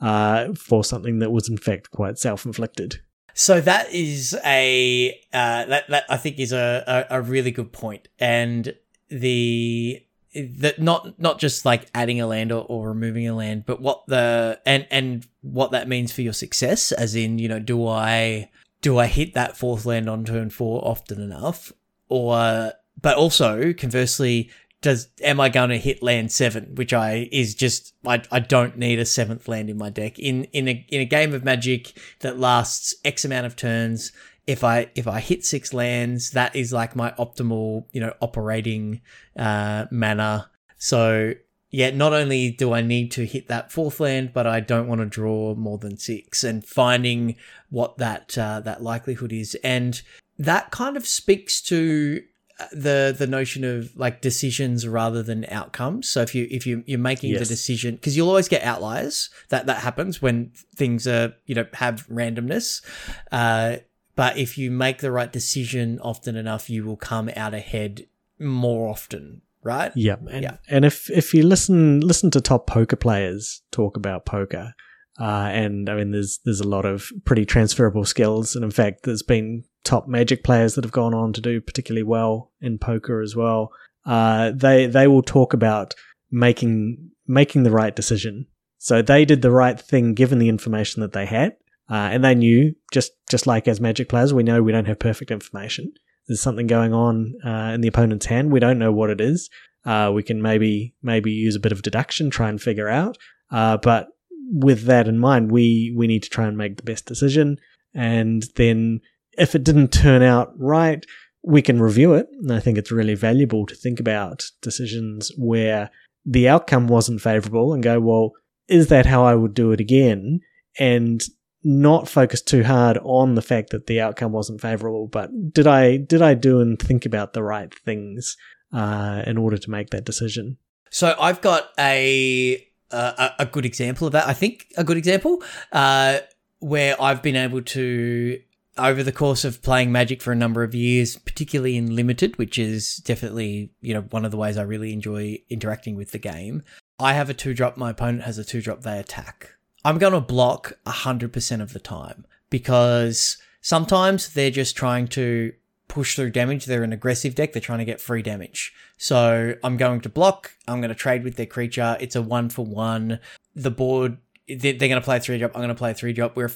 uh, for something that was in fact quite self inflicted. So that is a uh, that that I think is a, a, a really good point, and the that not not just like adding a land or, or removing a land, but what the and and what that means for your success. As in, you know, do I do I hit that fourth land on turn four often enough, or but also conversely, does am I going to hit land seven, which I is just I, I don't need a seventh land in my deck in in a in a game of Magic that lasts X amount of turns. If I if I hit six lands, that is like my optimal you know operating uh, mana. So yeah, not only do I need to hit that fourth land, but I don't want to draw more than six. And finding what that uh, that likelihood is, and that kind of speaks to the the notion of like decisions rather than outcomes. So if you if you you're making yes. the decision because you'll always get outliers that that happens when things are you know have randomness. Uh, but if you make the right decision often enough, you will come out ahead more often. Right. Yeah. And, yeah. And if if you listen listen to top poker players talk about poker, uh, and I mean, there's there's a lot of pretty transferable skills, and in fact, there's been top Magic players that have gone on to do particularly well in poker as well. Uh, they they will talk about making making the right decision. So they did the right thing given the information that they had, uh, and they knew just just like as Magic players, we know we don't have perfect information. There's something going on uh, in the opponent's hand. We don't know what it is. Uh, we can maybe maybe use a bit of deduction, try and figure out. Uh, but with that in mind, we we need to try and make the best decision. And then if it didn't turn out right, we can review it. And I think it's really valuable to think about decisions where the outcome wasn't favorable and go, well, is that how I would do it again? And not focus too hard on the fact that the outcome wasn't favorable, but did I did I do and think about the right things uh, in order to make that decision? So I've got a uh, a, good example of that. I think a good example uh, where I've been able to, over the course of playing Magic for a number of years, particularly in limited, which is definitely you know one of the ways I really enjoy interacting with the game. I have a two drop. My opponent has a two drop. They attack. I'm going to block hundred percent of the time because sometimes they're just trying to push through damage. They're an aggressive deck. They're trying to get free damage. So I'm going to block. I'm going to trade with their creature. It's a one for one. The board, they're, going to play a three drop. I'm going to play a three drop. Where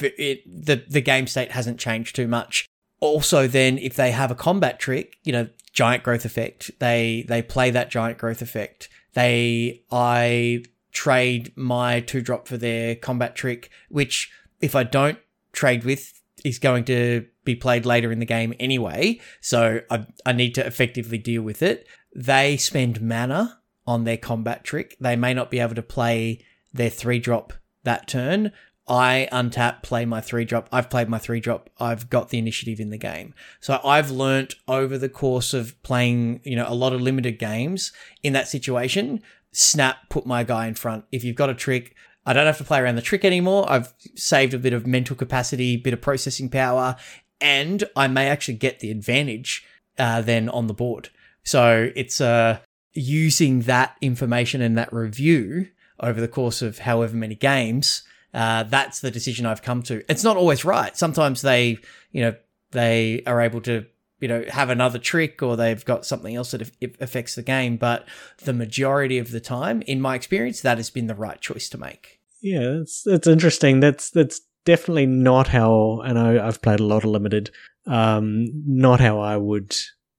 it, the the game state hasn't changed too much. Also, then if they have a combat trick, you know, giant growth effect, they they play that giant growth effect. They I trade my two drop for their combat trick, which if I don't trade with is going to be played later in the game anyway. So I, I need to effectively deal with it. They spend mana on their combat trick. They may not be able to play their three drop that turn. I untap, play my three drop. I've played my three drop. I've got the initiative in the game. So I've learnt over the course of playing, you know, a lot of limited games in that situation. Snap, put my guy in front. If you've got a trick, I don't have to play around the trick anymore. I've saved a bit of mental capacity, bit of processing power, and I may actually get the advantage uh, then on the board. So it's uh, using that information and that review over the course of however many games. Uh, that's the decision I've come to. It's not always right. Sometimes they, you know, they are able to, you know, have another trick or they've got something else that affects the game. But the majority of the time, in my experience, that has been the right choice to make. Yeah, it's it's interesting. That's that's definitely not how, and I, I've played a lot of limited, um, not how I would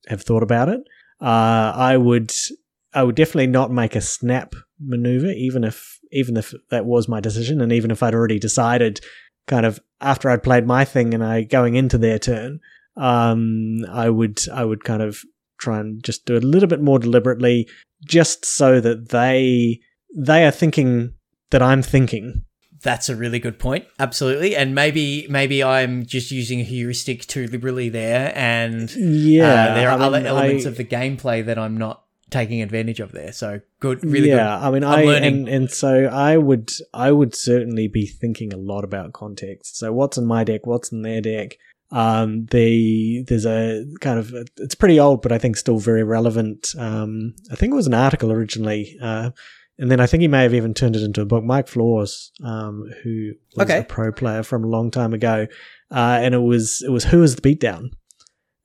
have thought about it. Uh, I would, I would definitely not make a snap maneuver, even if, even if that was my decision, and even if I'd already decided, kind of after I'd played my thing and I going into their turn, um, I would, I would kind of try and just do it a little bit more deliberately, just so that they, they are thinking that I'm thinking that's a really good point. Absolutely. And maybe maybe I'm just using a heuristic too liberally there and yeah, uh, there are I other mean, elements I, of the gameplay that I'm not taking advantage of there. So good, really good. yeah, good. I mean, I'm I learning. and and so I would I would certainly be thinking a lot about context. So what's in my deck? What's in their deck? Um, the there's a kind of it's pretty old, but I think still very relevant. Um, I think it was an article originally. Uh, and then I think he may have even turned it into a book. Mike Flores, um, who was okay. a pro player from a long time ago, uh, and it was it was who is the beatdown,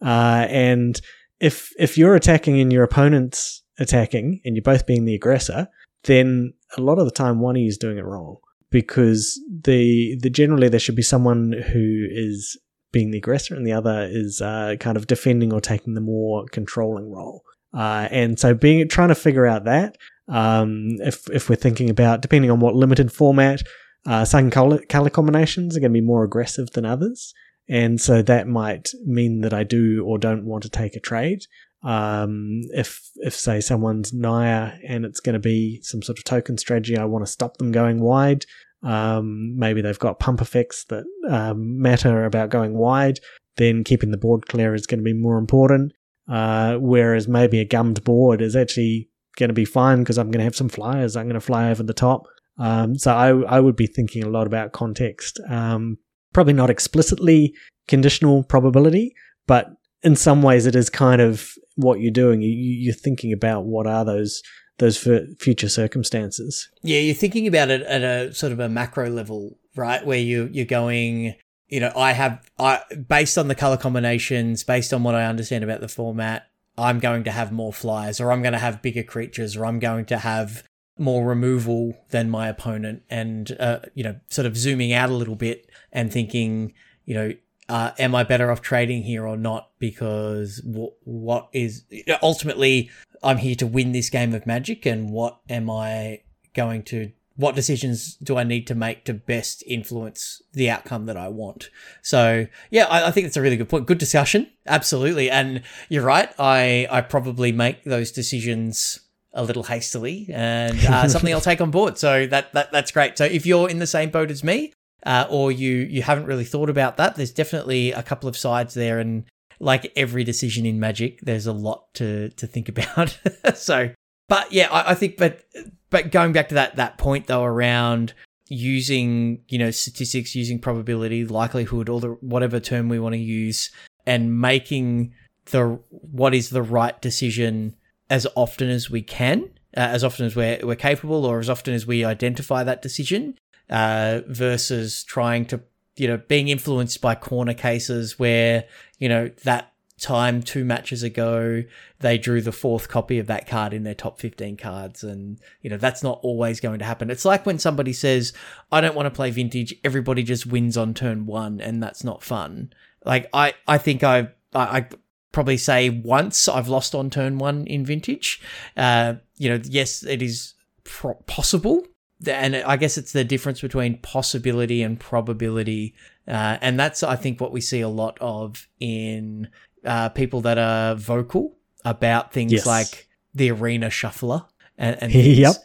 uh, and if if you're attacking in your opponent's attacking and you're both being the aggressor, then a lot of the time one of you is doing it wrong because the the generally there should be someone who is being the aggressor and the other is uh, kind of defending or taking the more controlling role. Uh, and so being trying to figure out that um, if if we're thinking about depending on what limited format, uh, some color, color combinations are going to be more aggressive than others, and so that might mean that I do or don't want to take a trade. Um, if if say someone's Naya and it's going to be some sort of token strategy, I want to stop them going wide. Um, maybe they've got pump effects that um, matter about going wide. Then keeping the board clear is going to be more important. Uh, whereas maybe a gummed board is actually going to be fine because I'm going to have some flyers. I'm going to fly over the top. Um, so I, I would be thinking a lot about context. Um, probably not explicitly conditional probability, but in some ways it is kind of what you're doing. You, you're thinking about what are those those for future circumstances. Yeah, you're thinking about it at a sort of a macro level, right? Where you you're going, you know, I have I based on the color combinations, based on what I understand about the format, I'm going to have more flyers, or I'm going to have bigger creatures, or I'm going to have more removal than my opponent, and uh, you know, sort of zooming out a little bit and thinking, you know, uh, am I better off trading here or not? Because w- what is ultimately, I'm here to win this game of Magic, and what am I going to what decisions do I need to make to best influence the outcome that I want? So yeah, I, I think it's a really good point. Good discussion, absolutely. And you're right. I I probably make those decisions a little hastily, and uh, something I'll take on board. So that that that's great. So if you're in the same boat as me, uh, or you you haven't really thought about that, there's definitely a couple of sides there, and like every decision in Magic, there's a lot to to think about. so, but yeah, I, I think, but but going back to that that point though around using you know statistics, using probability, likelihood, or the whatever term we want to use, and making the what is the right decision as often as we can, uh, as often as we're we're capable, or as often as we identify that decision, uh, versus trying to you know being influenced by corner cases where you know that time two matches ago they drew the fourth copy of that card in their top 15 cards and you know that's not always going to happen. It's like when somebody says i don't want to play vintage everybody just wins on turn one and that's not fun. Like i i think i i, I probably say once i've lost on turn one in vintage. Uh you know yes it is pro- possible and I guess it's the difference between possibility and probability, uh, and that's I think what we see a lot of in uh, people that are vocal about things yes. like the arena shuffler and, and yep.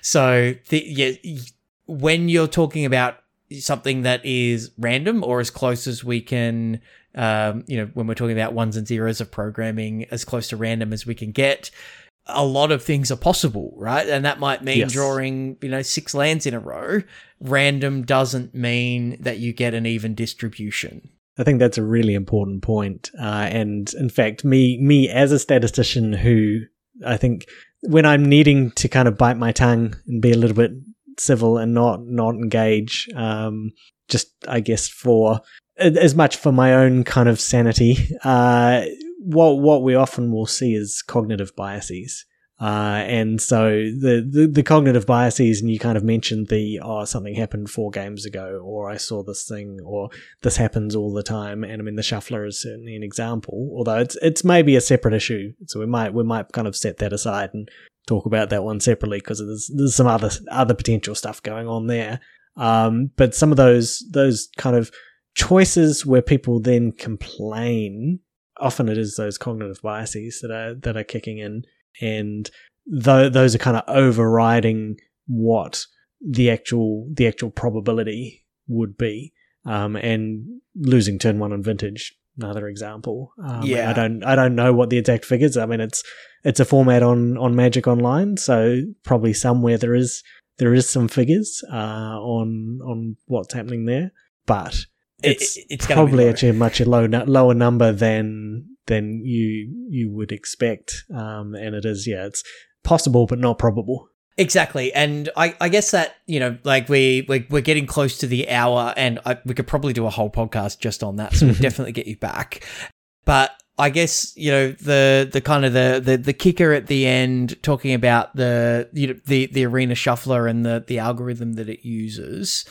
So the, yeah, when you're talking about something that is random or as close as we can, um, you know, when we're talking about ones and zeros of programming, as close to random as we can get, a lot of things are possible, right? And that might mean yes. drawing, you know, six lands in a row. Random doesn't mean that you get an even distribution. I think that's a really important point. Uh, and in fact, me, me as a statistician who I think when I'm needing to kind of bite my tongue and be a little bit civil and not, not engage, um, just, I guess for as much for my own kind of sanity, uh, what, what we often will see is cognitive biases. Uh, and so the, the, the cognitive biases, and you kind of mentioned the oh something happened four games ago, or I saw this thing, or this happens all the time. And I mean the shuffler is certainly an example, although it's it's maybe a separate issue. So we might we might kind of set that aside and talk about that one separately because there's there's some other other potential stuff going on there. Um, but some of those those kind of choices where people then complain, often it is those cognitive biases that are that are kicking in and th- those are kind of overriding what the actual the actual probability would be. Um, and losing turn one on vintage, another example. Um, yeah, I don't I don't know what the exact figures. I mean, it's it's a format on on Magic Online, so probably somewhere there is there is some figures uh, on on what's happening there, but it's, it, it's probably actually a much low, lower number than than you you would expect. Um, and it is, yeah, it's possible but not probable. Exactly, and I, I guess that you know, like we we're, we're getting close to the hour, and I, we could probably do a whole podcast just on that. So we'll definitely get you back. But I guess you know the the kind of the, the the kicker at the end, talking about the you know, the the arena shuffler and the the algorithm that it uses.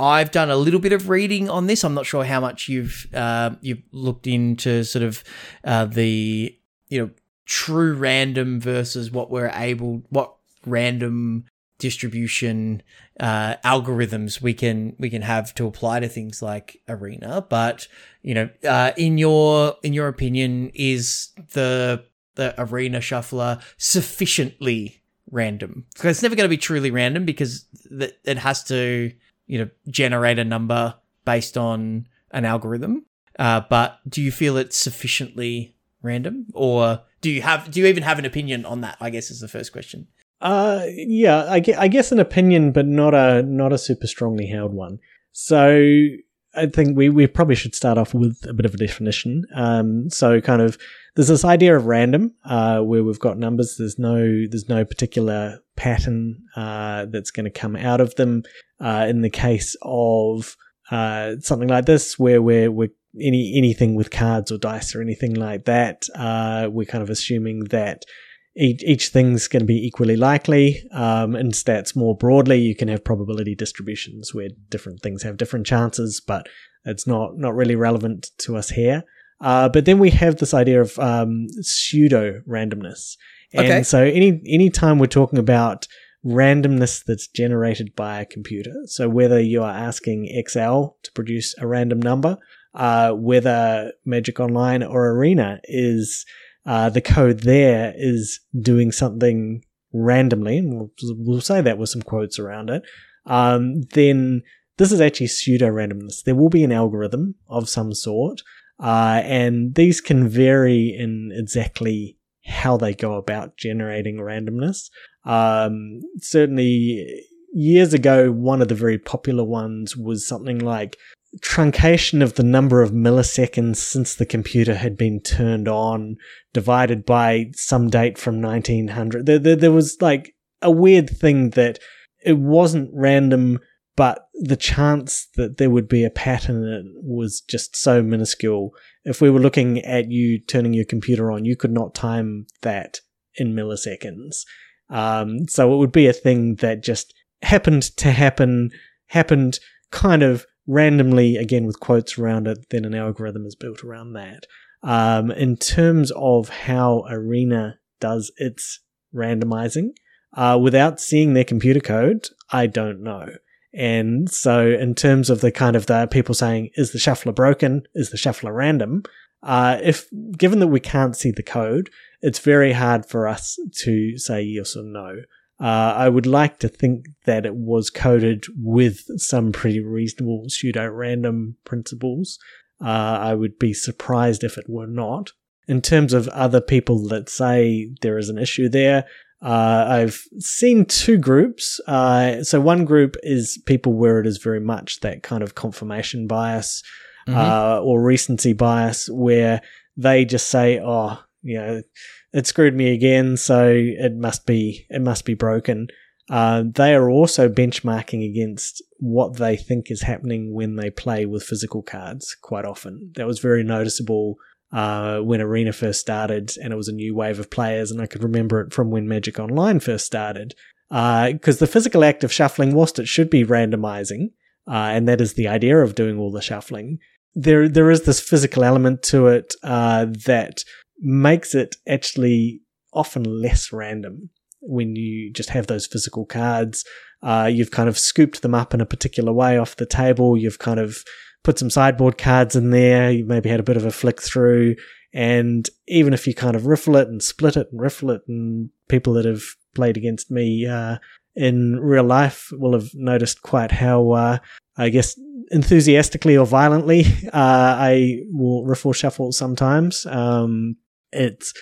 I've done a little bit of reading on this. I'm not sure how much you've uh, you've looked into sort of uh, the you know true random versus what we're able what random distribution uh, algorithms we can we can have to apply to things like arena but you know uh, in your in your opinion is the the arena shuffler sufficiently random because it's never going to be truly random because it has to you know generate a number based on an algorithm. Uh, but do you feel it's sufficiently random? Or do you have do you even have an opinion on that i guess is the first question. Uh, yeah, I guess, I guess an opinion, but not a not a super strongly held one. So I think we, we probably should start off with a bit of a definition. Um, so kind of there's this idea of random, uh, where we've got numbers. There's no there's no particular pattern uh, that's going to come out of them. Uh, in the case of uh, something like this, where we're, we're any anything with cards or dice or anything like that, uh, we're kind of assuming that each, each thing's going to be equally likely. Um, in stats more broadly, you can have probability distributions where different things have different chances, but it's not not really relevant to us here. Uh, but then we have this idea of um, pseudo randomness, and Okay. so any any time we're talking about randomness that's generated by a computer, so whether you are asking Excel to produce a random number, uh, whether Magic Online or Arena is uh, the code there is doing something randomly, and we'll, we'll say that with some quotes around it, um, then this is actually pseudo randomness. There will be an algorithm of some sort, uh, and these can vary in exactly how they go about generating randomness. Um, certainly, years ago, one of the very popular ones was something like truncation of the number of milliseconds since the computer had been turned on divided by some date from 1900 there, there, there was like a weird thing that it wasn't random but the chance that there would be a pattern in it was just so minuscule. If we were looking at you turning your computer on you could not time that in milliseconds. Um, so it would be a thing that just happened to happen happened kind of randomly, again with quotes around it, then an algorithm is built around that. Um, in terms of how Arena does its randomizing, uh, without seeing their computer code, I don't know. And so, in terms of the kind of the people saying, is the shuffler broken? Is the shuffler random? Uh, if given that we can't see the code, it's very hard for us to say yes or no. Uh, I would like to think that it was coded with some pretty reasonable pseudo random principles. Uh, I would be surprised if it were not. In terms of other people that say there is an issue there, uh, I've seen two groups. Uh, so one group is people where it is very much that kind of confirmation bias uh, or recency bias, where they just say, "Oh, you know, it screwed me again, so it must be it must be broken." Uh, they are also benchmarking against what they think is happening when they play with physical cards. Quite often, that was very noticeable uh, when Arena first started, and it was a new wave of players. And I could remember it from when Magic Online first started, because the physical act of shuffling, whilst it should be randomizing, uh, and that is the idea of doing all the shuffling, there there is this physical element to it uh, that makes it actually often less random when you just have those physical cards. Uh, you've kind of scooped them up in a particular way off the table. You've kind of put some sideboard cards in there. You've maybe had a bit of a flick through. And even if you kind of riffle it and split it and riffle it, and people that have played against me uh, in real life will have noticed quite how, uh, I guess, enthusiastically or violently, uh, I will riffle shuffle sometimes. Um, it's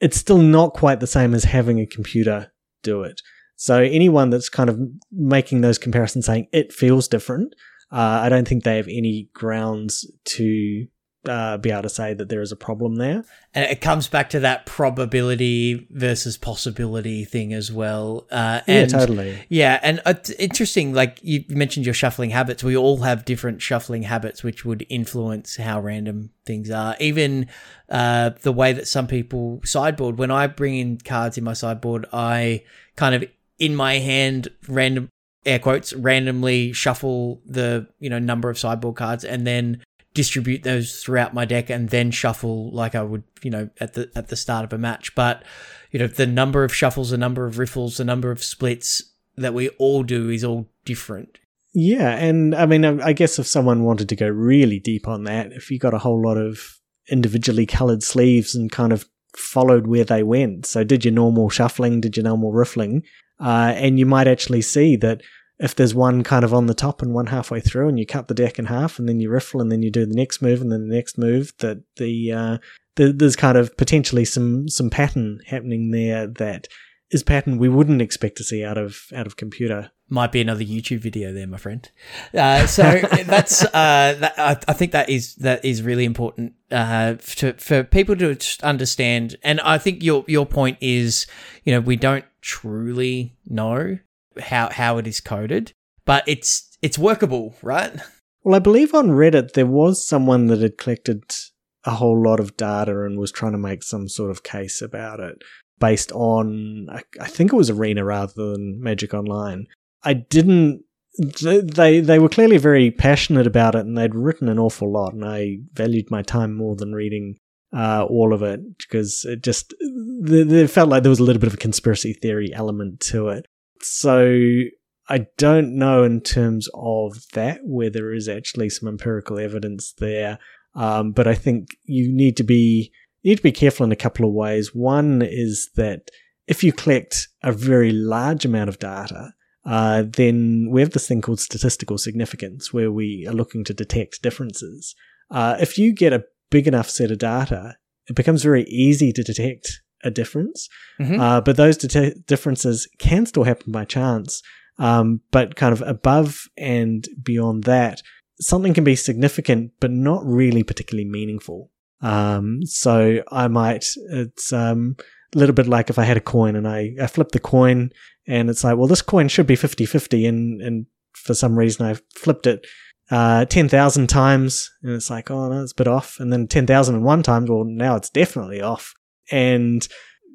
it's still not quite the same as having a computer do it. So anyone that's kind of making those comparisons, saying it feels different, uh, I don't think they have any grounds to uh, be able to say that there is a problem there. And it comes back to that probability versus possibility thing as well. Uh, and, yeah, totally. Yeah, and it's interesting. Like you mentioned, your shuffling habits. We all have different shuffling habits, which would influence how random things are. Even uh, the way that some people sideboard. When I bring in cards in my sideboard, I kind of in my hand random air quotes randomly shuffle the you know number of sideboard cards and then distribute those throughout my deck and then shuffle like I would, you know, at the at the start of a match. But you know, the number of shuffles, the number of riffles, the number of splits that we all do is all different. Yeah, and I mean, I guess if someone wanted to go really deep on that, if you got a whole lot of individually colored sleeves and kind of followed where they went, so did your normal shuffling, did your normal riffling, uh, and you might actually see that if there's one kind of on the top and one halfway through, and you cut the deck in half, and then you riffle, and then you do the next move, and then the next move, that the, uh, the there's kind of potentially some some pattern happening there that is pattern we wouldn't expect to see out of out of computer. Might be another YouTube video there, my friend. Uh, so that's uh, that, I, I, think that is that is really important uh, to, for people to understand. And I think your your point is, you know, we don't truly know how how it is coded, but it's it's workable, right? Well, I believe on Reddit there was someone that had collected a whole lot of data and was trying to make some sort of case about it based on I, think it was Arena rather than Magic Online. I didn't they they were clearly very passionate about it and they'd written an awful lot and I valued my time more than reading uh, all of it because it just it felt like there was a little bit of a conspiracy theory element to it. So I don't know in terms of that where there is actually some empirical evidence there, um, but I think you need to be you need to be careful in a couple of ways. One is that if you collect a very large amount of data, uh, then we have this thing called statistical significance, where we are looking to detect differences. Uh, if you get a big enough set of data, it becomes very easy to detect a difference. Mm-hmm. Uh, but those det- differences can still happen by chance. Um, but kind of above and beyond that, something can be significant, but not really particularly meaningful. Um, so I might, it's um, a little bit like if I had a coin and I, I flip the coin and it's like, well, this coin should be 50 50. And, and for some reason I flipped it uh, 10,000 times and it's like, oh, no, it's a bit off. And then 10,001 times, well, now it's definitely off. And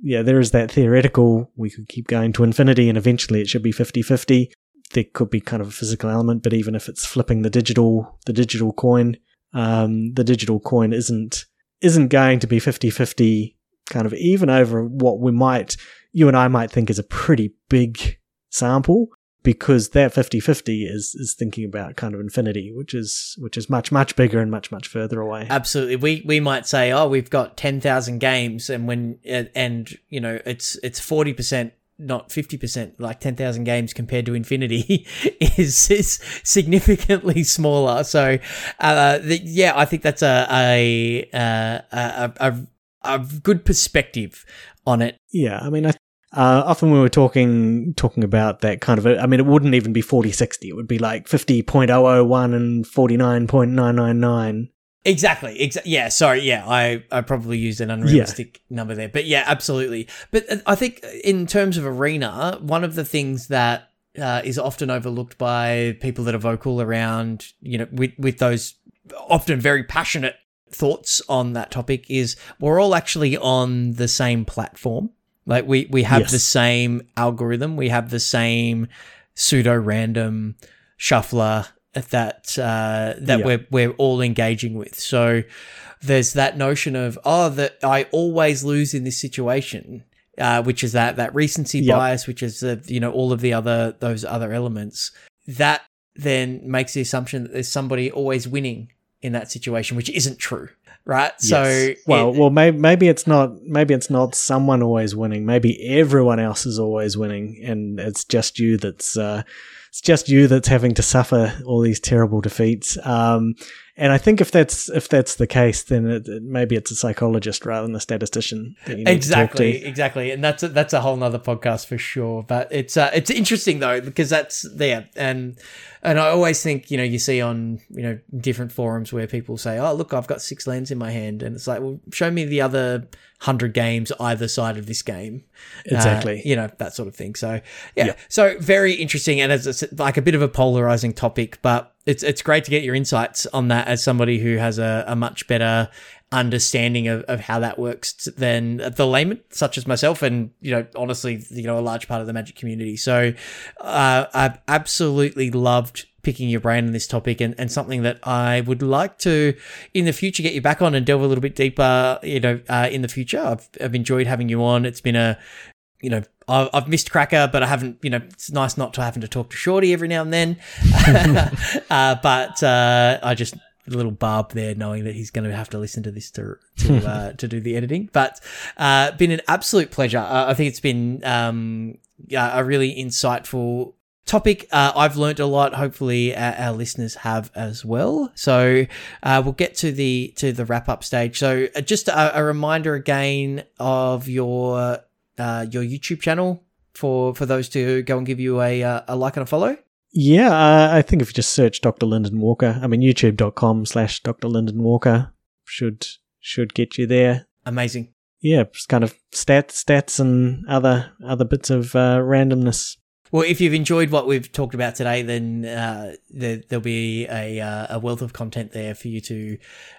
yeah, there is that theoretical, we could keep going to infinity and eventually it should be 50 50. There could be kind of a physical element, but even if it's flipping the digital, the digital coin, um, the digital coin isn't, isn't going to be 50 50 kind of even over what we might, you and I might think is a pretty big sample because that 50-50 is is thinking about kind of infinity which is which is much much bigger and much much further away. Absolutely. We we might say oh we've got 10,000 games and when and you know it's it's 40% not 50% like 10,000 games compared to infinity is is significantly smaller. So uh the, yeah i think that's a a a a, a, a good perspective on it. Yeah i mean i uh, often we were talking talking about that kind of. A, I mean, it wouldn't even be forty sixty. It would be like fifty point oh oh one and forty nine point nine nine nine. Exactly. Exa- yeah. Sorry. Yeah. I, I probably used an unrealistic yeah. number there, but yeah, absolutely. But uh, I think in terms of arena, one of the things that uh, is often overlooked by people that are vocal around, you know, with with those often very passionate thoughts on that topic is we're all actually on the same platform. Like we we have yes. the same algorithm, we have the same pseudo random shuffler that uh, that yeah. we're we're all engaging with. So there's that notion of oh that I always lose in this situation, uh, which is that that recency yep. bias, which is uh, you know all of the other those other elements. That then makes the assumption that there's somebody always winning in that situation, which isn't true right? Yes. So well, it, well, maybe maybe it's not maybe it's not someone always winning. Maybe everyone else is always winning, and it's just you that's uh, it's just you that's having to suffer all these terrible defeats. Um, and I think if that's if that's the case, then it, it, maybe it's a psychologist rather than a statistician. exactly, exactly, and that's a, that's a whole nother podcast for sure. But it's uh, it's interesting though because that's there, and and I always think you know you see on you know different forums where people say, oh look, I've got six lands in my hand, and it's like, well, show me the other hundred games either side of this game, exactly, uh, you know that sort of thing. So yeah, yeah. so very interesting, and as like a bit of a polarizing topic, but it's it's great to get your insights on that as somebody who has a, a much better understanding of, of how that works than the layman such as myself and you know honestly you know a large part of the magic community. So uh, i've absolutely loved picking your brain on this topic and, and something that i would like to in the future get you back on and delve a little bit deeper you know uh, in the future. I've, I've enjoyed having you on. It's been a you know, I've, missed Cracker, but I haven't, you know, it's nice not to having to talk to Shorty every now and then. uh, but uh, I just a little barb there, knowing that he's going to have to listen to this to to, uh, to do the editing. But uh, been an absolute pleasure. Uh, I think it's been um, a really insightful topic. Uh, I've learned a lot. Hopefully, our, our listeners have as well. So uh, we'll get to the to the wrap up stage. So uh, just a, a, reminder again of your uh, your YouTube channel for for those to go and give you a uh, a like and a follow. Yeah, uh, I think if you just search Dr. Lyndon Walker, I mean youtube.com slash Dr. Lyndon Walker should should get you there. Amazing. Yeah, just kind of stats, stats, and other other bits of uh, randomness. Well, if you've enjoyed what we've talked about today, then uh, there, will be a, uh, a wealth of content there for you to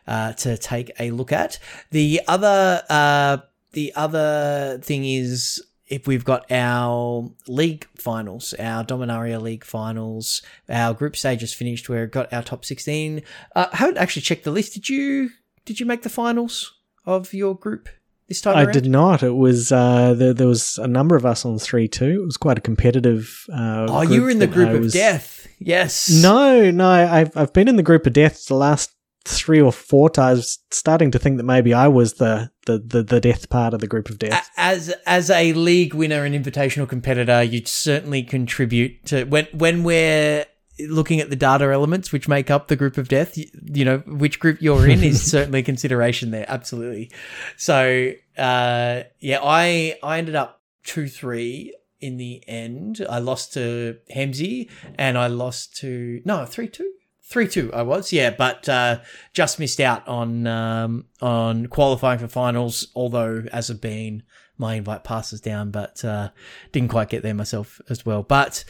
uh, to take a look at. The other uh, the other thing is if we've got our league finals, our Dominaria League finals, our group stage is finished. We've got our top sixteen. Uh, I haven't actually checked the list. Did you? Did you make the finals of your group this time? I around? did not. It was uh, there, there, was a number of us on three two. It was quite a competitive. Uh, oh, you were in the group was... of death. Yes. No, no. I've I've been in the group of death the last three or four times starting to think that maybe I was the, the, the, the, death part of the group of death. As as a league winner and invitational competitor, you'd certainly contribute to when when we're looking at the data elements which make up the group of death, you, you know, which group you're in is certainly a consideration there. Absolutely. So uh, yeah, I I ended up two three in the end. I lost to Hemsey and I lost to no three two three two. I was yeah, but uh, just missed out on um, on qualifying for finals. Although as a being, my invite passes down, but uh, didn't quite get there myself as well. But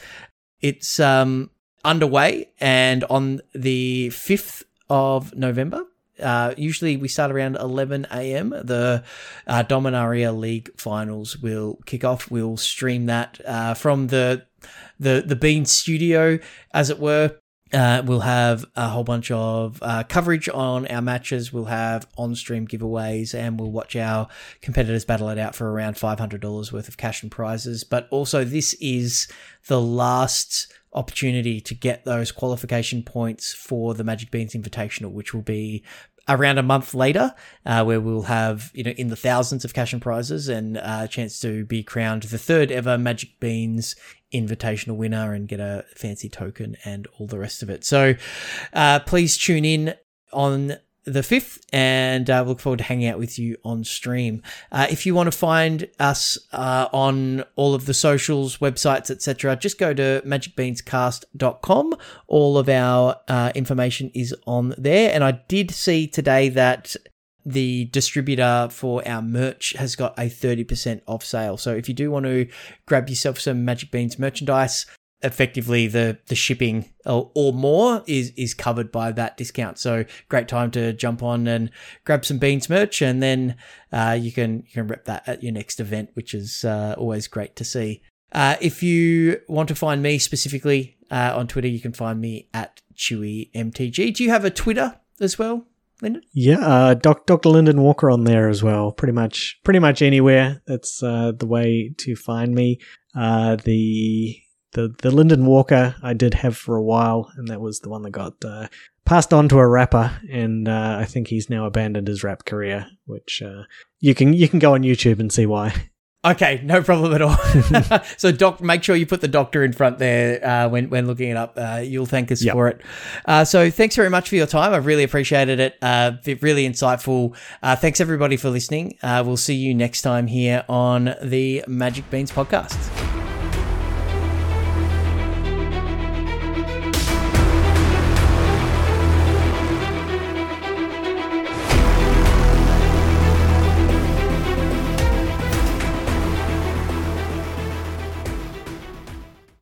it's um, underway, and on the fifth of November. Uh, usually we start around 11 a.m. The uh, Dominaria League finals will kick off. We'll stream that uh, from the the the Bean Studio, as it were. Uh, we'll have a whole bunch of uh, coverage on our matches. We'll have on stream giveaways and we'll watch our competitors battle it out for around $500 worth of cash and prizes. But also, this is the last opportunity to get those qualification points for the Magic Beans Invitational, which will be around a month later, uh, where we'll have you know in the thousands of cash and prizes and uh, a chance to be crowned the third ever Magic Beans invitational winner and get a fancy token and all the rest of it. So uh, please tune in on the 5th and uh, look forward to hanging out with you on stream. Uh, if you want to find us uh, on all of the socials, websites, etc., just go to magicbeanscast.com. All of our uh, information is on there. And I did see today that the distributor for our merch has got a 30% off sale. So if you do want to grab yourself some Magic Beans merchandise, effectively the the shipping or, or, more is is covered by that discount. So great time to jump on and grab some beans merch, and then uh, you can you can rep that at your next event, which is uh, always great to see. Uh, if you want to find me specifically uh, on Twitter, you can find me at ChewyMTG. Do you have a Twitter as well? Lyndon? Yeah, uh, Doc, Dr. Lyndon Walker on there as well. Pretty much, pretty much anywhere. That's uh, the way to find me. Uh, the the the Lyndon Walker I did have for a while, and that was the one that got uh, passed on to a rapper, and uh, I think he's now abandoned his rap career. Which uh, you can you can go on YouTube and see why. Okay, no problem at all. so, doc, make sure you put the doctor in front there uh, when when looking it up. Uh, you'll thank us Yep. for it. Uh, so, thanks very much for your time. I've really appreciated it. Uh, really insightful. Uh, thanks everybody for listening. Uh, we'll see you next time here on the Magic Beans podcast.